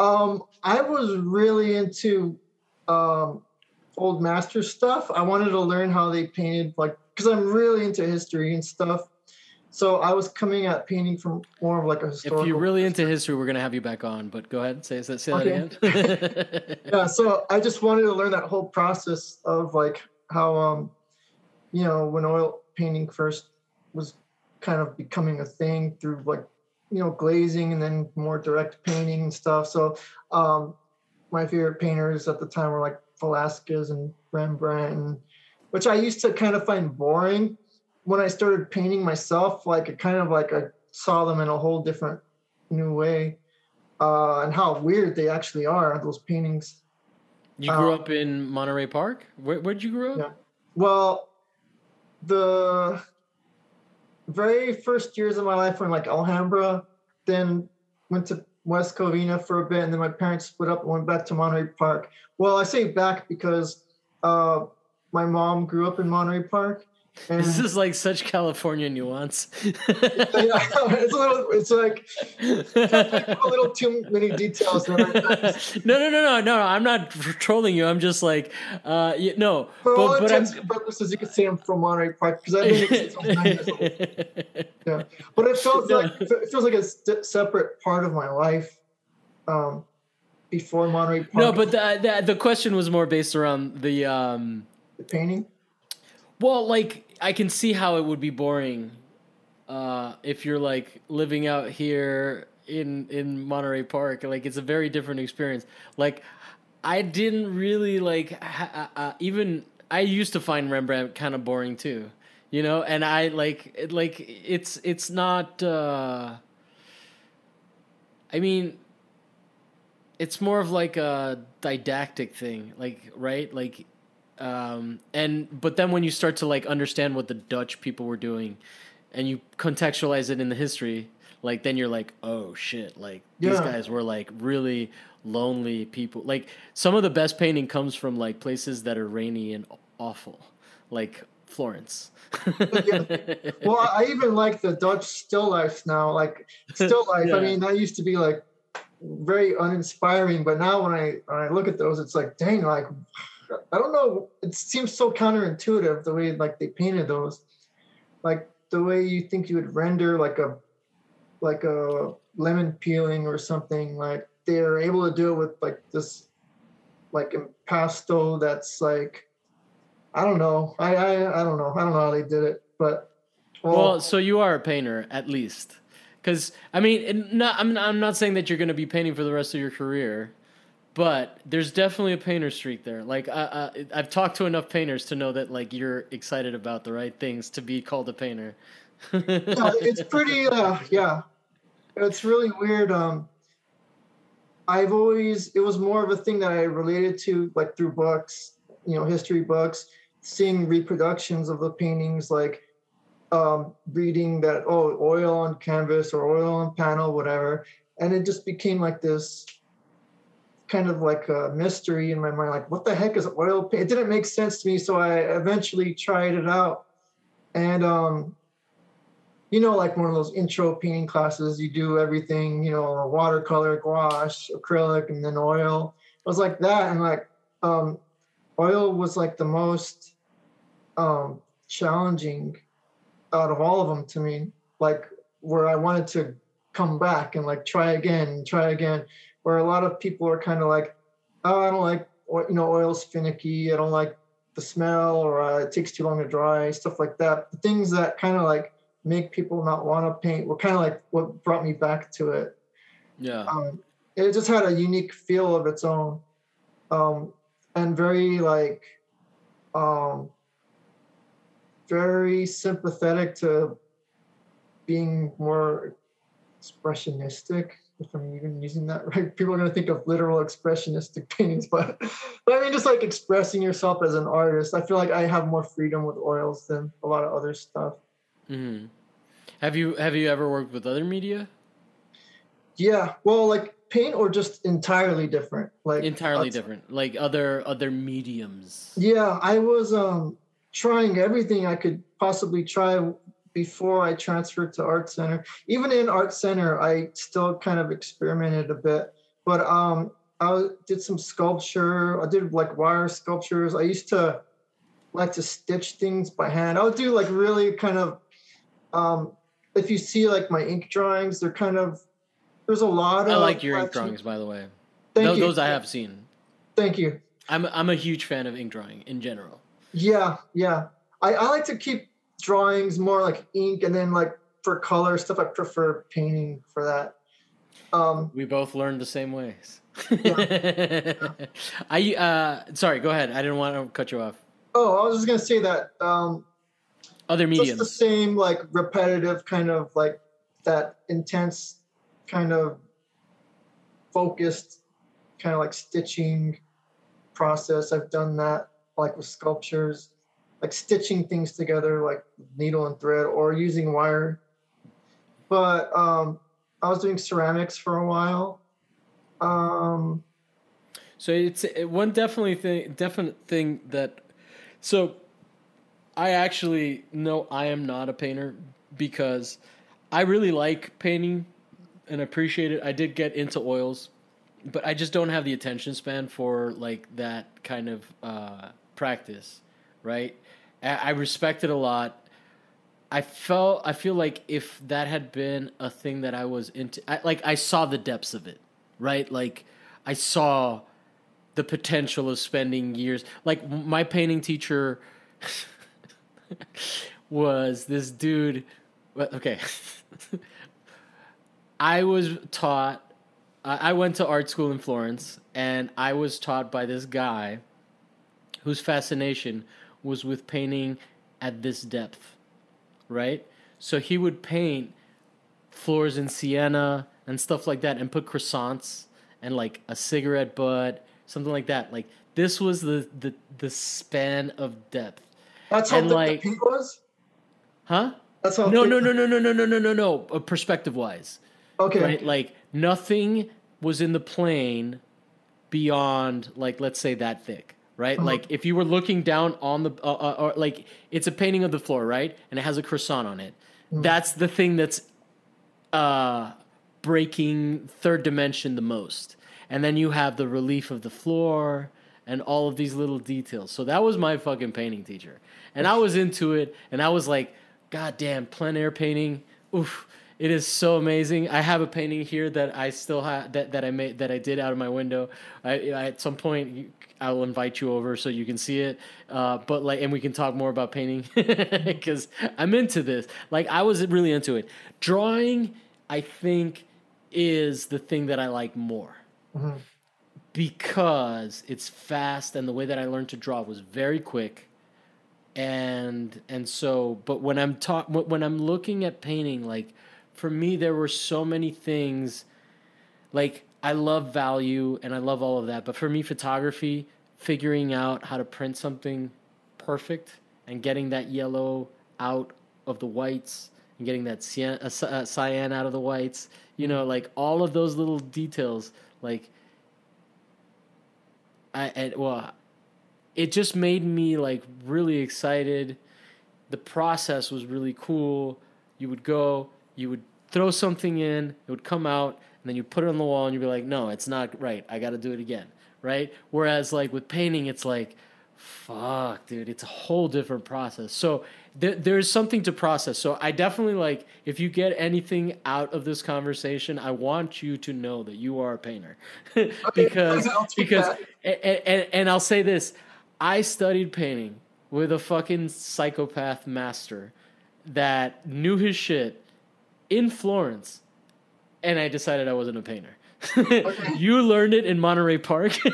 Um, I was really into um, old master stuff. I wanted to learn how they painted, like, because I'm really into history and stuff. So I was coming at painting from more of like a historical. If you're really into history, we're gonna have you back on. But go ahead, and say, say that again. yeah, so I just wanted to learn that whole process of like how, um, you know, when oil painting first was kind of becoming a thing through like, you know, glazing and then more direct painting and stuff. So um, my favorite painters at the time were like Velasquez and Rembrandt, and, which I used to kind of find boring when I started painting myself, like it kind of like I saw them in a whole different new way, uh, and how weird they actually are. Those paintings. You grew um, up in Monterey Park. Where would you grow up? Yeah. Well, the very first years of my life were in like Alhambra, then went to West Covina for a bit, and then my parents split up and went back to Monterey Park. Well, I say back because uh, my mom grew up in Monterey Park, and this is like such California nuance. yeah, it's a little. It's like a little too many details. no, no, no, no, no. I'm not trolling you. I'm just like, uh, you, no. For but, all but intents and purposes, you can say I'm from Monterey Park because I've been here since nine years old. Yeah, but it feels like it feels like a st- separate part of my life. Um, before Monterey Park. No, but the, the the question was more based around the um the painting. Well, like I can see how it would be boring uh, if you're like living out here in in Monterey Park. Like it's a very different experience. Like I didn't really like ha- uh, uh even I used to find Rembrandt kind of boring too. You know, and I like it, like it's it's not uh I mean it's more of like a didactic thing, like right? Like um, and but then when you start to like understand what the Dutch people were doing and you contextualize it in the history, like then you're like, oh shit, like these guys were like really lonely people. Like some of the best painting comes from like places that are rainy and awful, like Florence. Well, I even like the Dutch still life now. Like still life. Yeah. I mean, that used to be like very uninspiring, but now when I when I look at those, it's like, dang, like I don't know. It seems so counterintuitive the way like they painted those, like the way you think you would render like a like a lemon peeling or something. Like they're able to do it with like this like impasto that's like I don't know. I, I I don't know. I don't know how they did it, but Well, so you are a painter at least, because I mean, not, I'm I'm not saying that you're going to be painting for the rest of your career, but there's definitely a painter streak there. Like I, I I've talked to enough painters to know that like you're excited about the right things to be called a painter. no, it's pretty uh yeah it's really weird um i've always it was more of a thing that i related to like through books you know history books seeing reproductions of the paintings like um reading that oh oil on canvas or oil on panel whatever and it just became like this kind of like a mystery in my mind like what the heck is oil paint it didn't make sense to me so i eventually tried it out and um you know, like one of those intro painting classes, you do everything, you know, watercolor, gouache, acrylic, and then oil. It was like that. And like, um, oil was like the most um, challenging out of all of them to me. Like, where I wanted to come back and like try again try again. Where a lot of people are kind of like, oh, I don't like, you know, oil's finicky. I don't like the smell or uh, it takes too long to dry, stuff like that. The things that kind of like, make people not want to paint were kind of like what brought me back to it. yeah. Um, it just had a unique feel of its own, um, and very like, um, very sympathetic to being more expressionistic. If I'm even using that right, people are going to think of literal expressionistic paintings, but, but I mean, just like expressing yourself as an artist. I feel like I have more freedom with oils than a lot of other stuff. hmm Have you have you ever worked with other media? Yeah, well, like paint or just entirely different. Like Entirely uh, different, like other other mediums. Yeah, I was um trying everything I could possibly try before I transferred to Art Center. Even in Art Center, I still kind of experimented a bit. But um, I did some sculpture. I did like wire sculptures. I used to like to stitch things by hand. I would do like really kind of um, if you see like my ink drawings, they're kind of there's a lot I of I like your ink drawings, by the way. Thank Tho- you. Those I have seen. Thank you. I'm I'm a huge fan of ink drawing in general. Yeah, yeah. I, I like to keep drawings more like ink and then like for color stuff I prefer painting for that. Um We both learned the same ways. I uh sorry, go ahead. I didn't want to cut you off. oh I was just gonna say that um Other just the mediums. same like repetitive kind of like that intense kind of focused kind of like stitching process. I've done that like with sculptures, like stitching things together like needle and thread or using wire. But um I was doing ceramics for a while. Um So it's it, one definitely thing, definite thing that. So, I actually know I am not a painter because I really like painting and appreciate it. I did get into oils, but I just don't have the attention span for like that kind of uh, practice, right? I, respect it a lot. I felt I feel like if that had been a thing that I was into, I, like I saw the depths of it, right? Like I saw the potential of spending years. Like my painting teacher was this dude. Okay, I was taught. I went to art school in Florence, and I was taught by this guy whose fascination was with painting at this depth, right? So he would paint floors in sienna and stuff like that, and put croissants and like a cigarette butt, something like that. Like this was the the the span of depth, that's how And, thick like- the paint was. huh? That's all. No, no, no, no, no, no, no, no, no, no. Uh, perspective wise, Okay. right? Like nothing was in the plane beyond like let's say that thick, right? Uh-huh. Like if you were looking down on the uh, uh, or like it's a painting of the floor, right? And it has a croissant on it. Mm-hmm. That's the thing that's uh breaking third dimension the most. And then you have the relief of the floor and all of these little details. So that was my fucking painting teacher. And I was into it and I was like, God damn, plein air painting. Oof. It is so amazing. I have a painting here that I still have that, that I made that I did out of my window. I, I at some point I will invite you over so you can see it. Uh, but like, and we can talk more about painting because I'm into this. Like, I was really into it. Drawing, I think, is the thing that I like more Mhm. because it's fast and the way that I learned to draw was very quick and and so but when I'm talk when I'm looking at painting like for me there were so many things like I love value and I love all of that but for me photography figuring out how to print something perfect and getting that yellow out of the whites and getting that cyan, uh, uh, cyan out of the whites you know like all of those little details like I and well, it just made me like really excited. The process was really cool. You would go, you would throw something in, it would come out, and then you put it on the wall, and you'd be like, "No, it's not right. I got to do it again." Right? Whereas like with painting, it's like, "Fuck, dude, it's a whole different process." So there, there's something to process. So I definitely like if you get anything out of this conversation, I want you to know that you are a painter because because and, and, and I'll say this I studied painting with a fucking psychopath master that knew his shit in Florence, and I decided I wasn't a painter. you learned it in Monterey Park,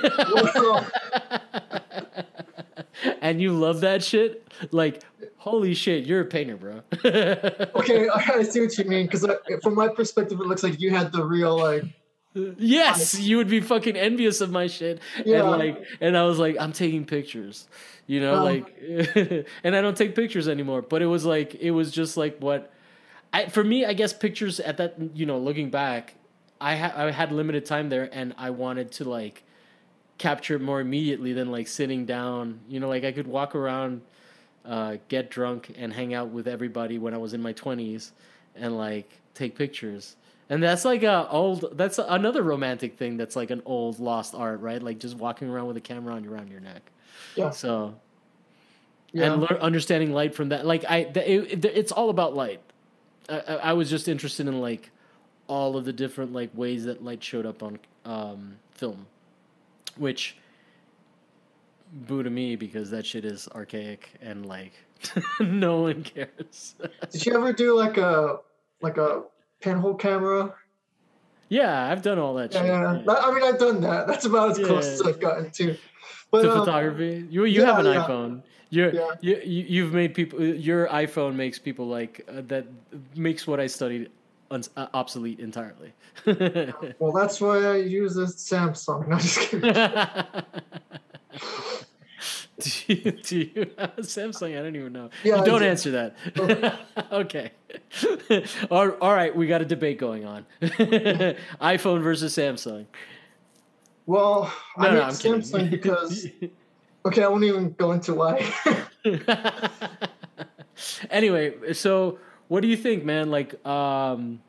and you love that shit. Like, holy shit, you're a painter, bro. okay, I see what you mean. Because from my perspective, it looks like you had the real like. yes, you would be fucking envious of my shit. Yeah. And like and I was like, I'm taking pictures. You know, Um, like and I don't take pictures anymore. But it was like it was just like what I for me, I guess pictures at that you know, looking back, I ha- I had limited time there and I wanted to like capture it more immediately than like sitting down. You know, like I could walk around, uh, get drunk, and hang out with everybody when I was in my twenties, and like take pictures. And that's like a old. That's another romantic thing. That's like an old lost art, right? Like just walking around with a camera on around your neck. Yeah. So Yeah. and lear- understanding light from that. Like I, it- it's all about light. I, I was just interested in like all of the different like ways that light showed up on um, film, which boo to me because that shit is archaic and like no one cares. Did you ever do like a like a pinhole camera? yeah, I've done all that Yeah, shit. yeah. yeah. I mean, I've done that. That's about as close as I've gotten to. But to um, photography. You you yeah, have an yeah. iPhone. You're, Yeah. you you you've made people. Your iPhone makes people like uh, that. Makes what I studied uns uh, obsolete entirely. well, that's why I use a Samsung. No, just kidding. do, you, do you have Samsung? I don't even know. Yeah, don't do. answer that. okay. all, all right, we got a debate going on. iPhone versus Samsung. Well, No, I no, mean I'm kidding. Samsung because okay, I won't even go into why. anyway, so what do you think, man? Like, um,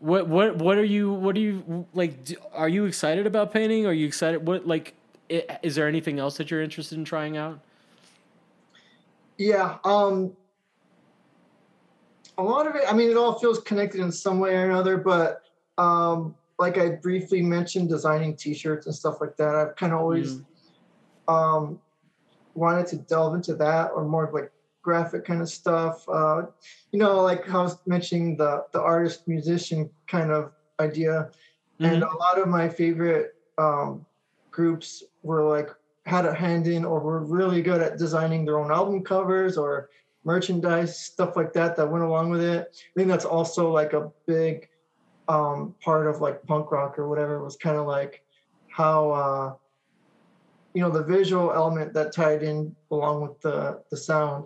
what what what are you what are you like? do- Are you excited about painting? Are you excited? What like? i- Is there anything else that you're interested in trying out? yeah, um, a lot of it. I mean, it all feels connected in some way or another. But um, like I briefly mentioned, designing T-shirts and stuff like that. I've kind of always um, wanted to delve into that or more of like graphic kind of stuff. Uh, you know, like I was mentioning the the artist musician kind of idea, and Mhm. a lot of my favorite um, groups were like had a hand in or were really good at designing their own album covers or merchandise stuff like that that went along with it. I think that's also like a big um, part of like punk rock or whatever was kind of like how uh, you know the visual element that tied in along with the the sound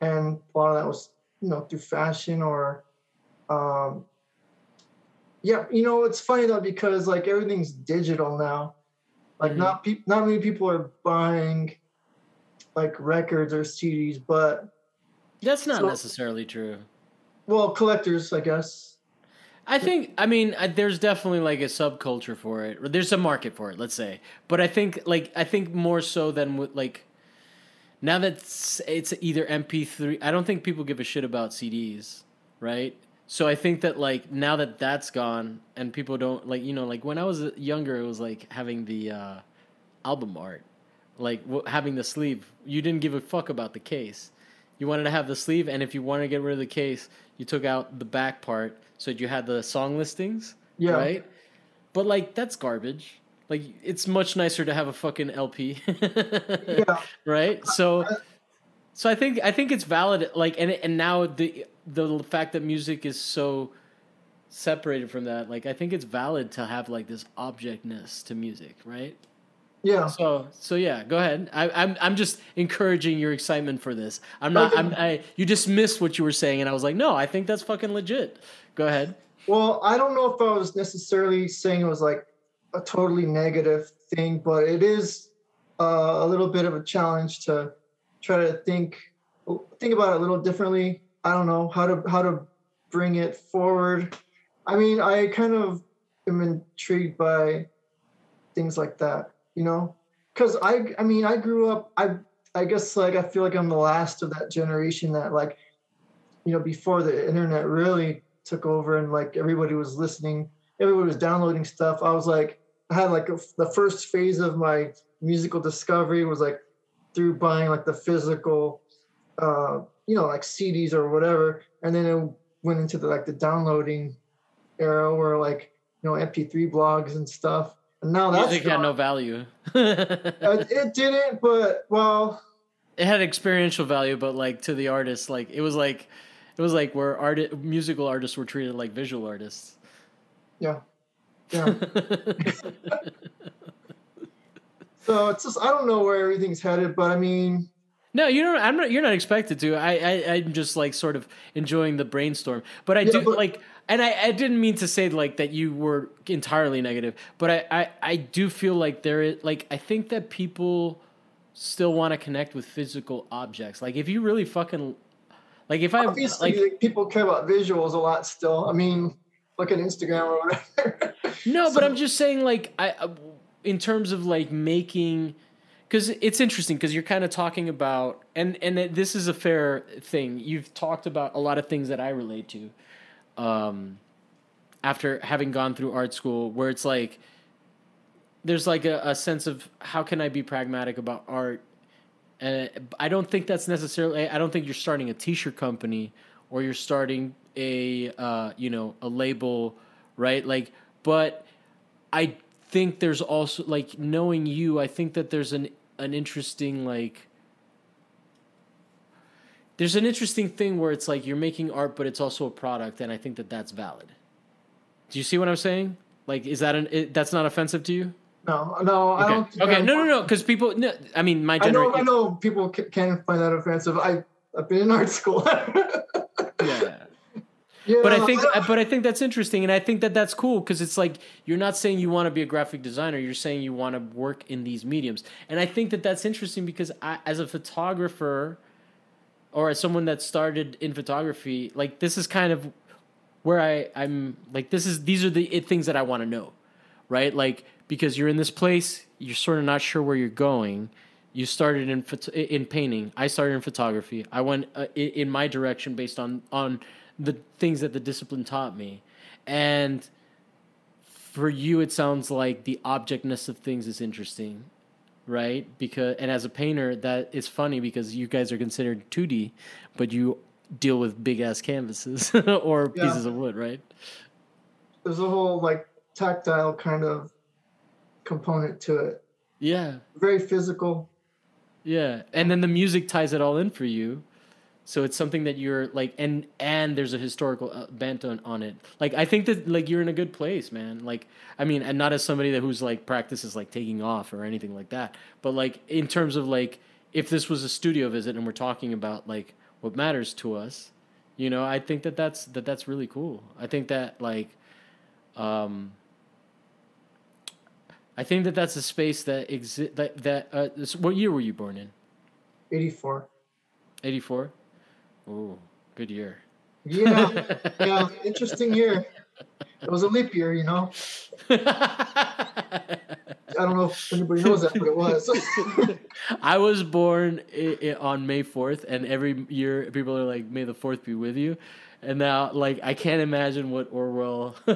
and a lot of that was you know through fashion or um yeah you know it's funny though because like everything's digital now like Mhm. not pe- not many people are buying like records or cds but That's not So- necessarily true. well collectors i guess I think I mean I, there's definitely like a subculture for it. Or There's a market for it, let's say. But I think like I think more so than with like now that it's, it's either MP3. I don't think people give a shit about CDs, right? So I think that like now that that's gone and people don't like you know like when I was younger it was like having the uh, album art, like w- having the sleeve. You didn't give a fuck about the case. You wanted to have the sleeve, and if you wanted to get rid of the case, you took out the back part so you had the song listings, yeah right? But like that's garbage. Like it's much nicer to have a fucking LP, yeah right? So, so I think I think it's valid. Like, and and now the the fact that music is so separated from that, like I think it's valid to have like this objectness to music, right? Yeah So so yeah, go ahead. I, I'm I'm just encouraging your excitement for this. I'm not. Okay. I'm. I you dismissed what you were saying, and I was like, no, I think that's fucking legit. Go ahead. Well, I don't know if I was necessarily saying it was like a totally negative thing, but it is uh, a little bit of a challenge to try to think think about it a little differently. I don't know how to how to bring it forward. I mean, I kind of am intrigued by things like that, you know, because I I mean I grew up I I guess like I feel like I'm the last of that generation that like you know before the internet really took over and like everybody was listening everybody was downloading stuff i was like i had like a, the first phase of my musical discovery was like through buying like the physical uh you know like cds or whatever and then it went into the like the downloading era where like you know mp3 blogs and stuff now that's Music had no value. Uh, it it didn't but well it had experiential value, but like to the artist, like it was like it was like where art musical artists were treated like visual artists. yeah yeah so it's just i don't know where everything's headed but i mean No, you don't. I'm not. You're not expected to. I, I, I'm just like sort of enjoying the brainstorm. But I Yeah, do but- like, and I, I didn't mean to say like that you were entirely negative. But I, I, I do feel like there is like I think that people still want to connect with physical objects. Like if you really fucking, like if I obviously like people care about visuals a lot still i mean look at instagram or whatever No, So- but I'm just saying, like, I, uh, in terms of like making, because it's interesting because you're kind of talking about, and and this is a fair thing. You've talked about a lot of things that I relate to, um, after having gone through art school, where it's like, there's like a, a sense of how can I be pragmatic about art. Uh, I don't think that's necessarily. I don't think you're starting a T-shirt company or you're starting a uh, you know a label, right? Like, but I think there's also like knowing you. I think that there's an an interesting like. There's an interesting thing where it's like you're making art, but it's also a product, and I think that that's valid. Do you see what I'm saying? Like, is that an? It, that's not offensive to you? no no i don't Okay. I'm- No, no, no. Because people. No, I mean, my i know i know people can find that offensive i i've been in art school. But I think, but I think that's interesting, and I think that that's cool because it's like you're not saying you want to be a graphic designer. You're saying you want to work in these mediums, and I think that that's interesting because I, as a photographer, or as someone that started in photography, like this is kind of where I I'm like this is these are the things that I want to know, right? Like because you're in this place, you're sort of not sure where you're going. You started in in painting. I started in photography. I went uh, in my direction based on on the things that the discipline taught me, and for you, it sounds like the objectness of things is interesting, right? Because and as a painter, that is funny because you guys are considered two D, but you deal with big ass canvases or Yeah. pieces of wood, right? there's a whole like tactile kind of component to it Yeah, very physical yeah, and then the music ties it all in for you. So it's something that you're like, and and there's a historical uh, bent on, on it. Like I think that like you're in a good place, man. Like I mean, and not as somebody that who's like practices like taking off or anything like that, but like in terms of like if this was a studio visit and we're talking about like what matters to us, You know, I think that that's that that's really cool. I think that like, um, I think that that's a space that exist that that. Uh, what year were you born in? 84. Eighty four. Oh, good year. Yeah, yeah, interesting year. It was a leap year, you know. I don't know if anybody knows that, but it was. I was born i- i- on May 4th, and every year people are like, May the 4th be with you. And now, like, I can't imagine what Orwell,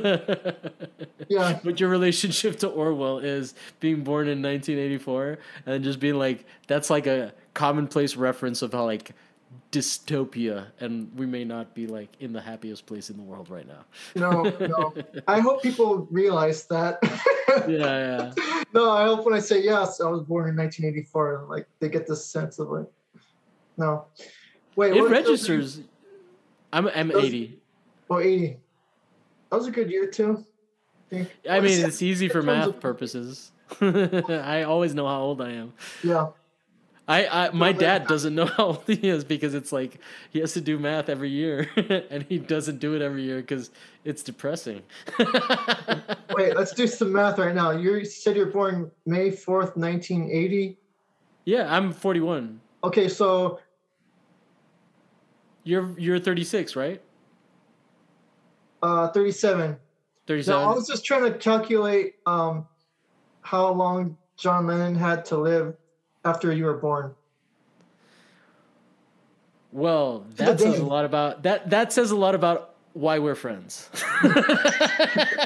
Yeah. what your relationship to Orwell is being born in 1984 and just being like, that's like a commonplace reference of how, like, dystopia, and we may not be, like, in the happiest place in the world right now. No, no. I hope people realize that. Yeah, yeah. no, I hope when I say yes, I was born in 1984, like they get this sense of like, no. Wait, It registers. I'm, I'm Does- 80. Oh, 80. That was a good year too. I. I mean, it's easy for math of- purposes. I always know how old I am. Yeah. I, I my dad doesn't know how old he is because it's like he has to do math every year, and he doesn't do it every year because it's depressing. Wait, let's do some math right now. You said you're born May 4th, 1980. yeah, I'm 41. Okay, so You're you're 36, right? uh, 37. 37. Now, I was just trying to calculate um, how long John Lennon had to live after you were born. well, that says a lot about that. That says a lot about why we're friends. that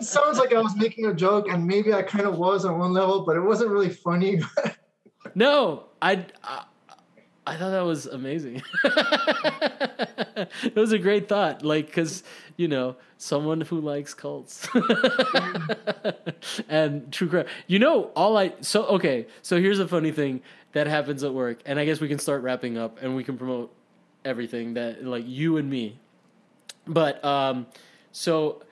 sounds like I was making a joke, and maybe I kind of was on one level, but it wasn't really funny. No, I, I, I thought that was amazing. it was a great thought, like because you know someone who likes cults and true crime. You know, all I so okay. So here's a funny thing that happens at work, and I guess we can start wrapping up, and we can promote everything that like you and me. But um, so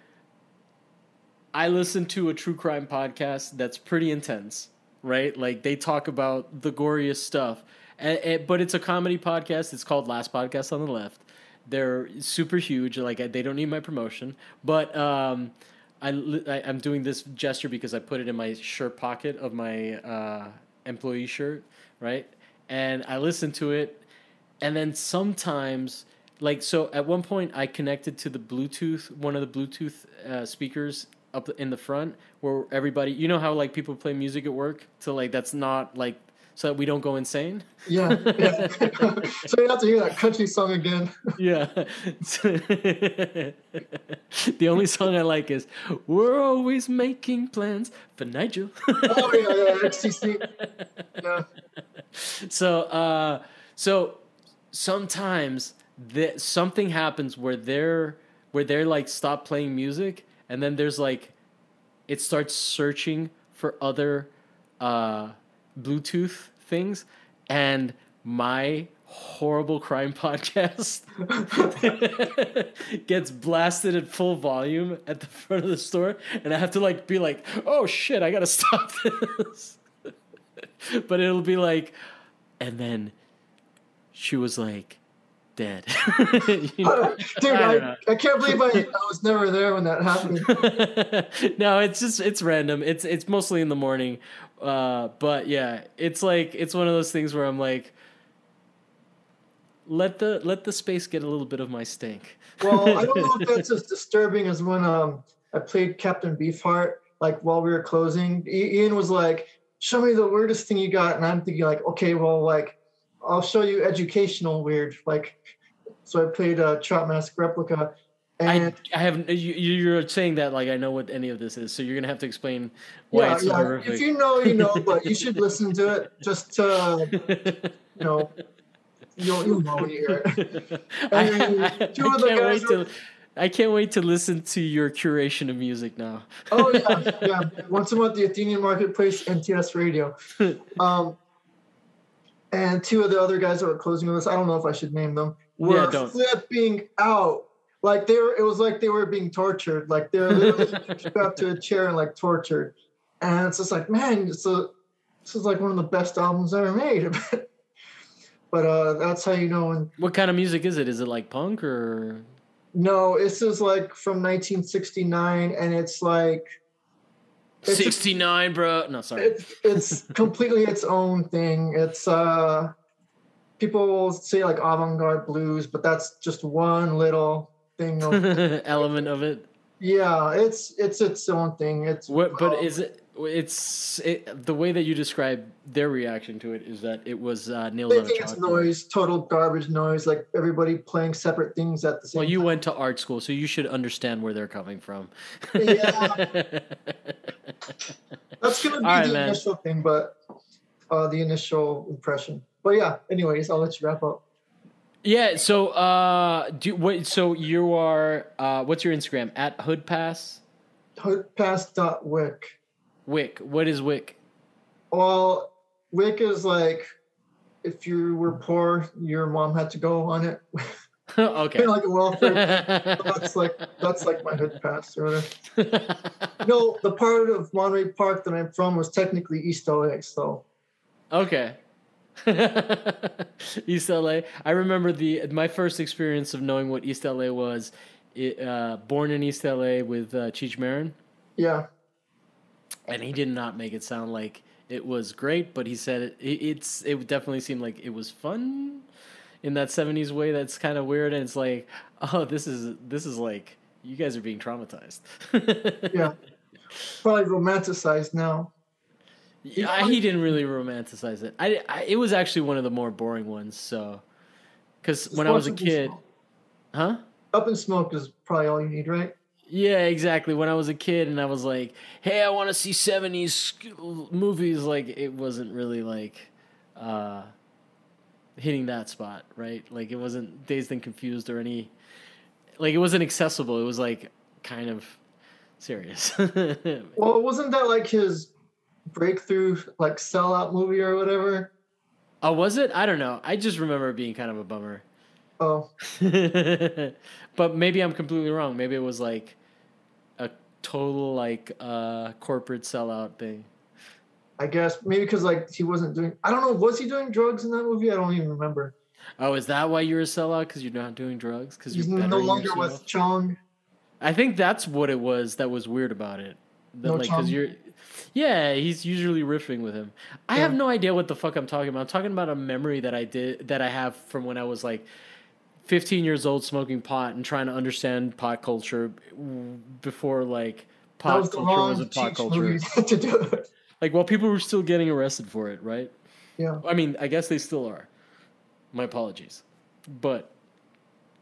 I listen to a true crime podcast that's pretty intense, right? Like they talk about the goriest stuff, but it's a comedy podcast. It's called Last Podcast on the Left. They're super huge. Like they don't need my promotion, but um, I, I I'm doing this gesture because I put it in my shirt pocket of my uh, employee shirt, right? And I listen to it, and then sometimes like so at one point i connected to the bluetooth one of the bluetooth uh, speakers up in the front where everybody you know how like people play music at work so like that's not like so that we don't go insane yeah. yeah. so you have to hear that country song again. yeah the only song i like is we're always making plans for nigel Oh yeah, yeah, XTC. Yeah. so uh so sometimes that something happens where they're where they're like stop playing music and then there's like it starts searching for other uh bluetooth things and my horrible crime podcast gets blasted at full volume at the front of the store and i have to like be like oh shit i gotta stop this. But it'll be like and then she was like dead You know? Dude, I I. I, can't believe I, I was never there when that happened. no, it's just it's random. It's it's mostly in the morning. Uh, but yeah, it's like it's one of those things where I'm like let the let the space get a little bit of my stink. Well, I don't know if that's as disturbing as when um I played Captain Beefheart, like while we were closing. Ian was like, "Show me the weirdest thing you got," and I'm thinking like, "Okay, well, like I'll show you educational weird." Like, so I played a uh, Trout Mask Replica, and I I haven't you, you're saying that like I know what any of this is, so you're gonna have to explain why yeah, it's so yeah. horrific. If you know, you know, but you should listen to it just to, you know, you'll, you'll know hear. I, I- two I of the can't guys wait to I can't wait to listen to your curation of music now. Oh yeah, yeah. Once a month, the Athenian Marketplace, NTS Radio. Um, and two of the other guys that were closing with us, I don't know if I should name them, were Yeah, flipping out. Like they were, it was like they were being tortured. Like they're literally strapped to a chair and like tortured. And it's just like, man, so this is like one of the best albums ever made. But uh, that's how you know when. What kind of music is it? Is it like punk or? No, this is like from 1969, and it's like. It's a- 69, bro. No, sorry. it's it's completely its own thing. It's uh people say like avant-garde blues, but that's just one little thing of Element of it. yeah, it's it's its own thing. It's What? But um, is it? It's it, the way that you describe their reaction to it is that it was uh, nailed they think it's noise, total garbage noise, like everybody playing separate things at the same Well, you time. went to art school, so you should understand where they're coming from. Yeah. That's gonna be right, the man. initial thing, but uh the initial impression. But yeah, anyways, I'll let you wrap up. yeah. So, uh, do what? So you are. Uh, what's your Instagram at Hoodpass Hoodpass.wic. WIC? What is WIC? Well, WIC is like if you were poor, your mom had to go on it. okay. like a welfare. that's like that's like my hood pass or whatever. No, the part of Monterey Park that I'm from was technically East LA, so Okay. East LA. I remember the my first experience of knowing what East LA was. It, uh, born in East LA with uh, Cheech Marin, yeah. And he did not make it sound like it was great, but he said it, it it's it definitely seemed like it was fun in that '70s way. That's kind of weird, and it's like, oh, this is this is like you guys are being traumatized. Yeah. Probably romanticized now. Yeah, he didn't really romanticize it. I, I it was actually one of the more boring ones. So, because when I was a kid, huh? Up in smoke is probably all you need, right? Yeah, exactly. When I was a kid and I was like, "Hey, I want to see '70s movies," like it wasn't really like uh, hitting that spot, right? Like it wasn't Dazed and Confused or any, like it wasn't accessible. It was like kind of serious. Well, wasn't that like his breakthrough like sellout movie or whatever? oh, was it? I don't know. I just remember it being kind of a bummer. Oh, but maybe I'm completely wrong. Maybe it was like total like uh corporate sellout thing. I guess maybe because like he wasn't doing. I don't know. Was he doing drugs in that movie? I don't even remember. Oh, is that why you're a sellout? Because you're not doing drugs? Because you're no longer yourself? with Chong. I think that's what it was that was weird about it. That, No like, Chong? you're, yeah, he's usually riffing with him. I have no idea what the fuck I'm talking about. I'm talking about a memory that I did that I have from when I was like 15 years old, smoking pot and trying to understand pot culture before like pot was culture was a pot culture. to do it. Like, while people were still getting arrested for it, right? Yeah. I mean, I guess they still are. My apologies, but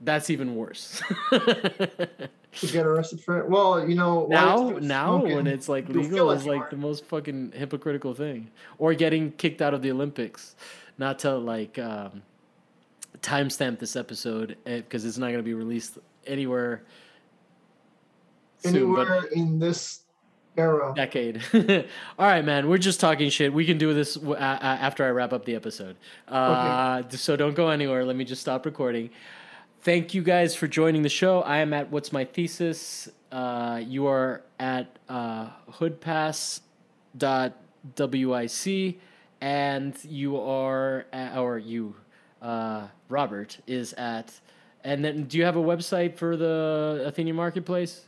that's even worse. To get arrested for it. Well, you know. now, now smoking, when it's like legal, is like the most fucking hypocritical thing, or getting kicked out of the Olympics. Not to like um, timestamp this episode because it's not going to be released anywhere soon, anywhere in this era. decade. All right, man. We're just talking shit. We can do this uh, after I wrap up the episode. Uh, So don't go anywhere. Let me just stop recording. Thank you guys for joining the show. I am at What's My Thesis. Uh, you are at uh, hoodpass.wic, and you are, at, or you, uh, Robert, is at. And then, do you have a website for the Athenian Marketplace?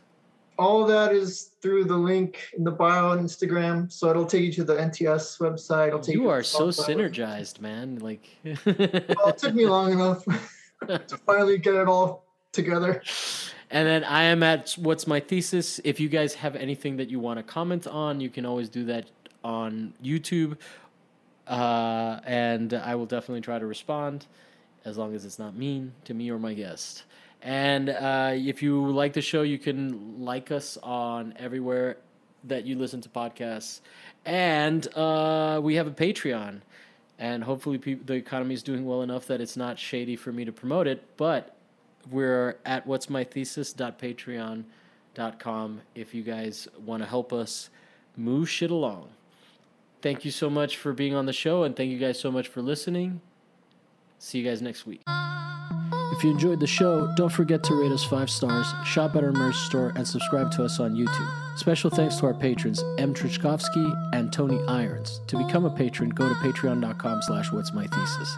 All that is through the link in the bio on Instagram. So it'll take you to the NTS website. It'll take You to are so South Side website. synergized, man. Like, Well, it took me long enough to finally get it all together. and then I am at what's my thesis. If you guys have anything that you want to comment on, you can always do that on YouTube, uh, and I will definitely try to respond, as long as it's not mean to me or my guest. And uh, if you like the show, you can like us on everywhere that you listen to podcasts, and uh, we have a Patreon. and hopefully peop the economy is doing well enough that it's not shady for me to promote it but we're at what's my thesis.patreon.com if you guys want to help us move shit along thank you so much for being on the show and thank you guys so much for listening see you guys next week if you enjoyed the show, don't forget to rate us five stars, shop at our merch store, and subscribe to us on YouTube. Special thanks to our patrons, M. Trichkovsky and Tony Irons. To become a patron, go to patreon.com slash what's my thesis.